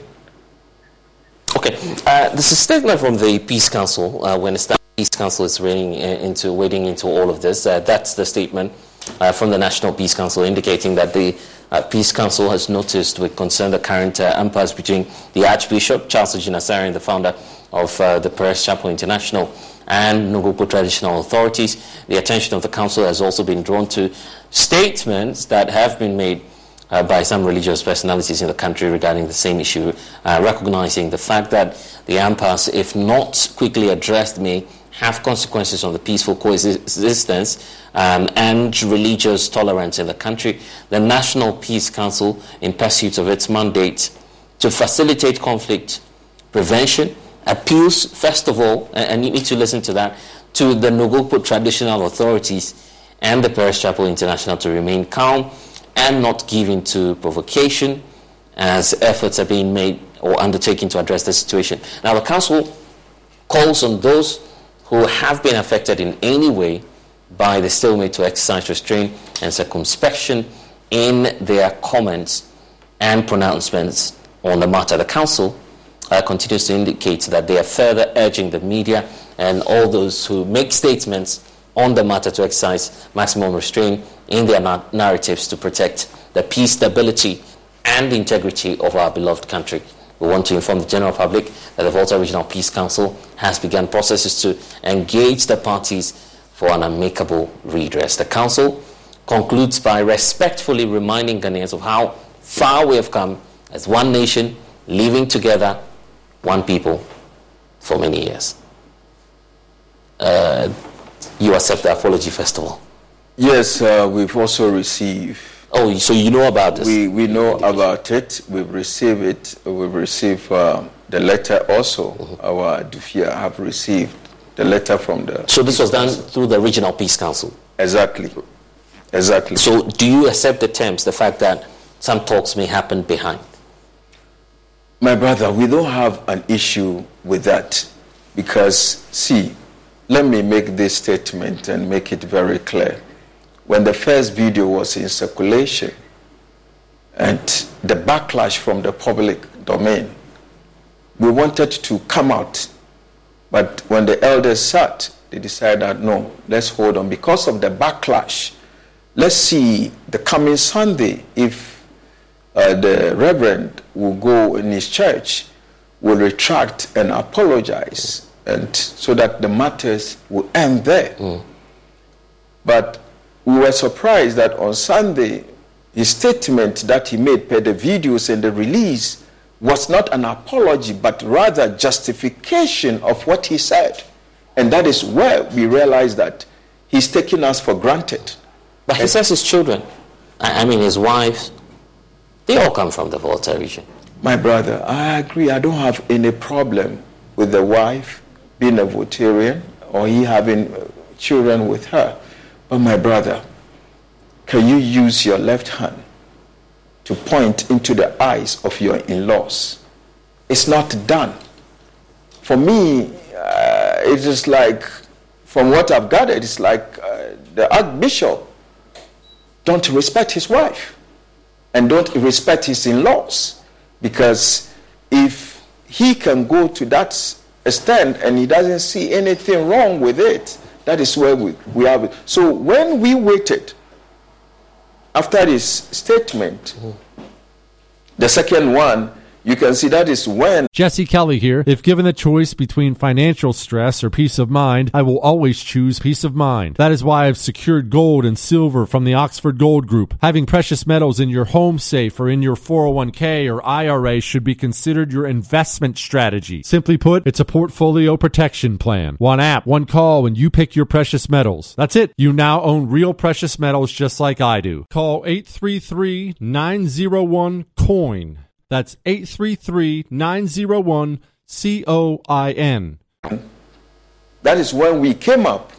Okay, uh, this is a statement from the Peace Council uh, when the Peace Council is wading into wading into all of this. Uh, that's the statement uh, from the National Peace Council indicating that the uh, Peace Council has noticed with concern the current uh, impasse between the Archbishop Charles Agyinasare, the founder of the Perez Chapel International, and Nogokpo traditional authorities. The attention of the council has also been drawn to statements that have been made uh, by some religious personalities in the country regarding the same issue, uh, recognizing the fact that the impasse, if not quickly addressed, may have consequences on the peaceful coexistence um, and religious tolerance in the country. The National Peace Council, in pursuit of its mandate to facilitate conflict prevention, appeals, first of all, and you need to listen to that, to the Nogokpo traditional authorities and the Perez Chapel International to remain calm and not give in to provocation as efforts are being made or undertaken to address the situation. Now, the Council calls on those who have been affected in any way by the stalemate to exercise restraint and circumspection in their comments and pronouncements on the matter. The Council uh, continues to indicate that they are further urging the media and all those who make statements on the matter to exercise maximum restraint in their na- narratives to protect the peace, stability, and integrity of our beloved country. We want to inform the general public that the Volta Regional Peace Council has begun processes to engage the parties for an amicable redress. The Council concludes by respectfully reminding Ghanaians of how far we have come as one nation, living together, one people, for many years. Uh, you accept the apology festival? Yes, uh, we've also received. Oh, so you know about this? We, we know about it. We've received it. We've received uh, the letter also. Mm-hmm. Our Dufia have received the letter from the. So this was done through the Regional Peace Council? Exactly. Exactly. So do you accept the terms, the fact that some talks may happen behind? My brother, we don't have an issue with that because, see, let me make this statement and make it very clear. When the first video was in circulation and the backlash from the public domain, we wanted to come out. But when the elders sat, they decided that no, let's hold on. Because of the backlash, let's see the coming Sunday if uh, the reverend will go in his church, will retract and apologize and so that the matters will end there. Mm. But we were surprised that on Sunday, his statement that he made per the videos and the release was not an apology, but rather justification of what he said. And that is where we realize that he's taking us for granted. But he says his children, I mean his wife, they all come from the Volta region. My brother, I agree. I don't have any problem with the wife being a Voltarian or he having children with her. But my brother, can you use your left hand to point into the eyes of your in laws? It's not done. For me, uh, it is like, from what I've gathered, it's like uh, the Archbishop don't respect his wife and don't respect his in laws. Because if he can go to that stand and he doesn't see anything wrong with it. That is where we, we have it. So when we waited after this statement, mm-hmm. the second one you can see that is when. Jesse Kelly here. If given the choice between financial stress or peace of mind, I will always choose peace of mind. That is why I've secured gold and silver from the Oxford Gold Group. Having precious metals in your home safe or in your 401k or IRA should be considered your investment strategy. Simply put, it's a portfolio protection plan. One app, one call and you pick your precious metals. That's it. You now own real precious metals just like I do. Call 833 901 COIN. That's 833 901 COIN. That is when we came up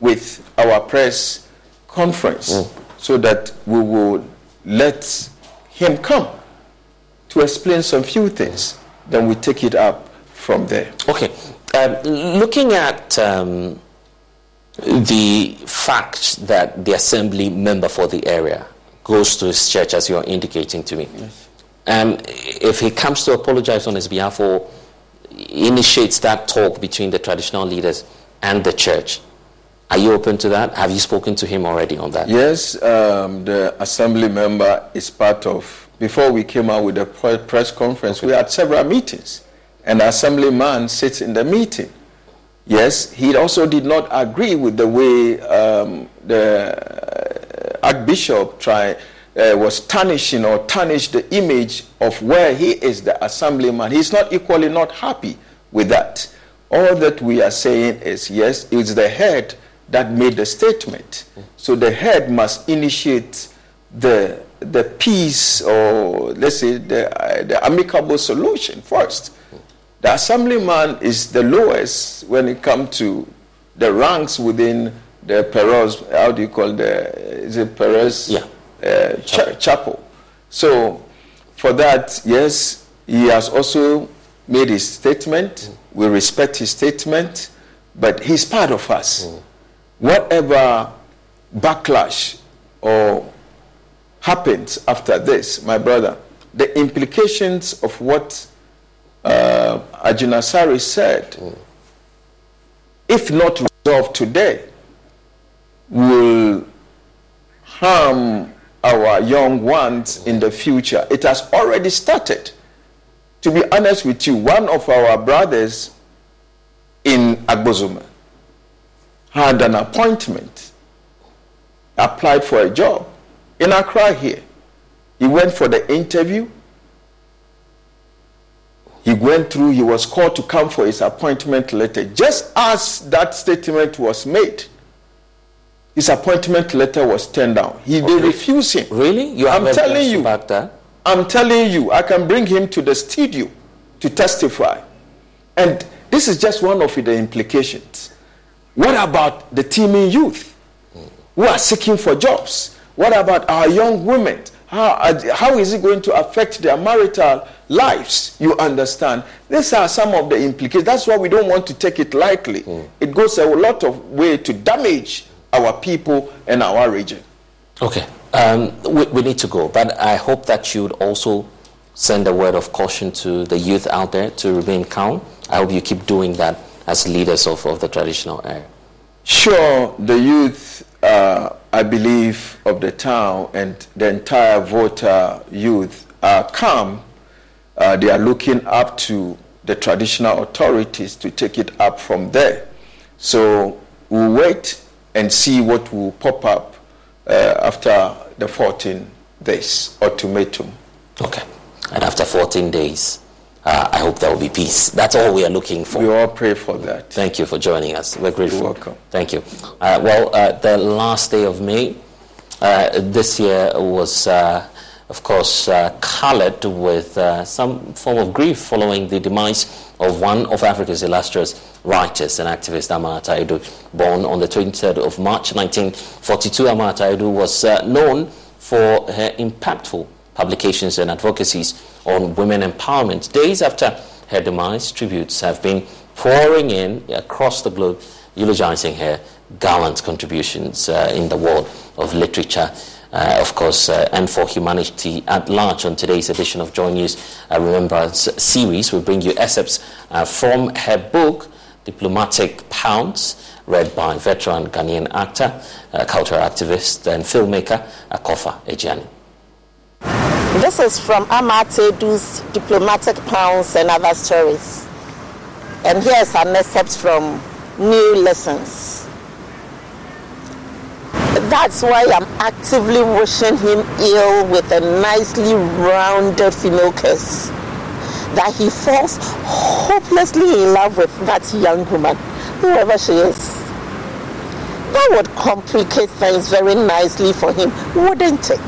with our press conference mm. so that we would let him come to explain some few things. Then we take it up from there. Okay. Um, looking at um, the fact that the assembly member for the area goes to his church, as you're indicating to me. Yes um, if he comes to apologize on his behalf or initiates that talk between the traditional leaders and the church, are you open to that? Have you spoken to him already on that? Yes, um, the assembly member is part of. Before we came out with the press conference, we had several meetings, and the assemblyman sits in the meeting. Yes, he also did not agree with the way um, the Archbishop tried, uh, was tarnishing or tarnished the image of where he is the assemblyman. He's not equally not happy with that. All that we are saying is yes, it's the head that made the statement. So the head must initiate the the peace or let's say the, uh, the amicable solution first. The assemblyman is the lowest when it comes to the ranks within the Perez, how do you call the, is it Perez? Yeah. Uh, chapel. chapel. So for that, yes, he has also made his statement. Mm. We respect his statement, but he's part of us. Mm. Whatever backlash or happens after this, my brother, the implications of what uh, Agyinasare said, mm. if not resolved today, will harm our young ones in the future. It has already started. To be honest with you, one of our brothers in Agbozume had an appointment, applied for a job in Accra here. He went for the interview. He went through, he was called to come for his appointment letter. Just as that statement was made, his appointment letter was turned down. He okay. they refused him. Really? You I'm telling you about that? I'm telling you, I can bring him to the studio to testify. And this is just one of the implications. What about the teeming youth who are seeking for jobs? What about our young women? How, how is it going to affect their marital lives? You understand? These are some of the implications. That's why we don't want to take it lightly. Mm. It goes a lot of way to damage our people and our region. Okay. Um, we, we need to go, but I hope that you'd also send a word of caution to the youth out there to remain calm. I hope you keep doing that as leaders of, of the traditional area? Sure, the youth, uh, I believe, of the town and the entire Volta youth are calm. Uh, they are looking up to the traditional authorities to take it up from there. So we'll wait and see what will pop up uh, after the 14 days ultimatum. Okay. And after 14 days, uh, I hope there will be peace. That's all we are looking for. We all pray for that. Thank you for joining us. We're grateful. You're welcome. Thank you. Uh, well, uh, the last day of May uh, this year was, uh, of course, uh, colored with some form of grief following the demise of one of Africa's illustrious writers and activist, Ama Ata Aidoo, born on the 23rd of March 1942. Ama Ata Aidoo was known for her impactful publications and advocacies on women empowerment. Days after her demise, tributes have been pouring in across the globe, eulogizing her gallant contributions uh, in the world of literature. Uh, of course, uh, and for humanity at large. On today's edition of Joy News uh, Remembrance series, we bring you excerpts uh, from her book, Diplomatic Pounds, read by veteran Ghanaian actor, uh, cultural activist, and filmmaker Akofa Edjeani. This is from Ama Ata Aidoo's Diplomatic Pounds and Other Stories. And here's an excerpt from New Lessons. That's why I'm actively wishing him ill with a nicely rounded female. That he falls hopelessly in love with that young woman, whoever she is. That would complicate things very nicely for him, wouldn't it?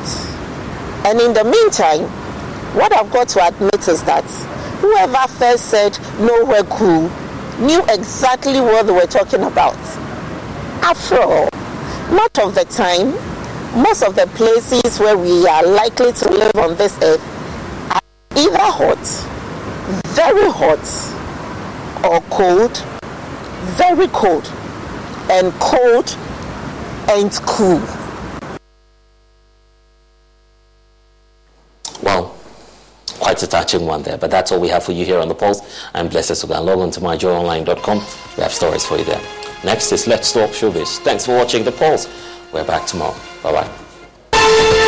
And in the meantime, what I've got to admit is that whoever first said nowhere cool knew exactly what they were talking about. After all, lot of the time, most of the places where we are likely to live on this earth are either hot, very hot, or cold, very cold, and cold and cool. Well, quite a touching one there. But that's all we have for you here on the Pulse. I'm Blessed Sugan. Log on to myjoyonline.com. We have stories for you there. Next is Let's Talk Showbiz. Thanks for watching the Pulse. We're back tomorrow. Bye bye.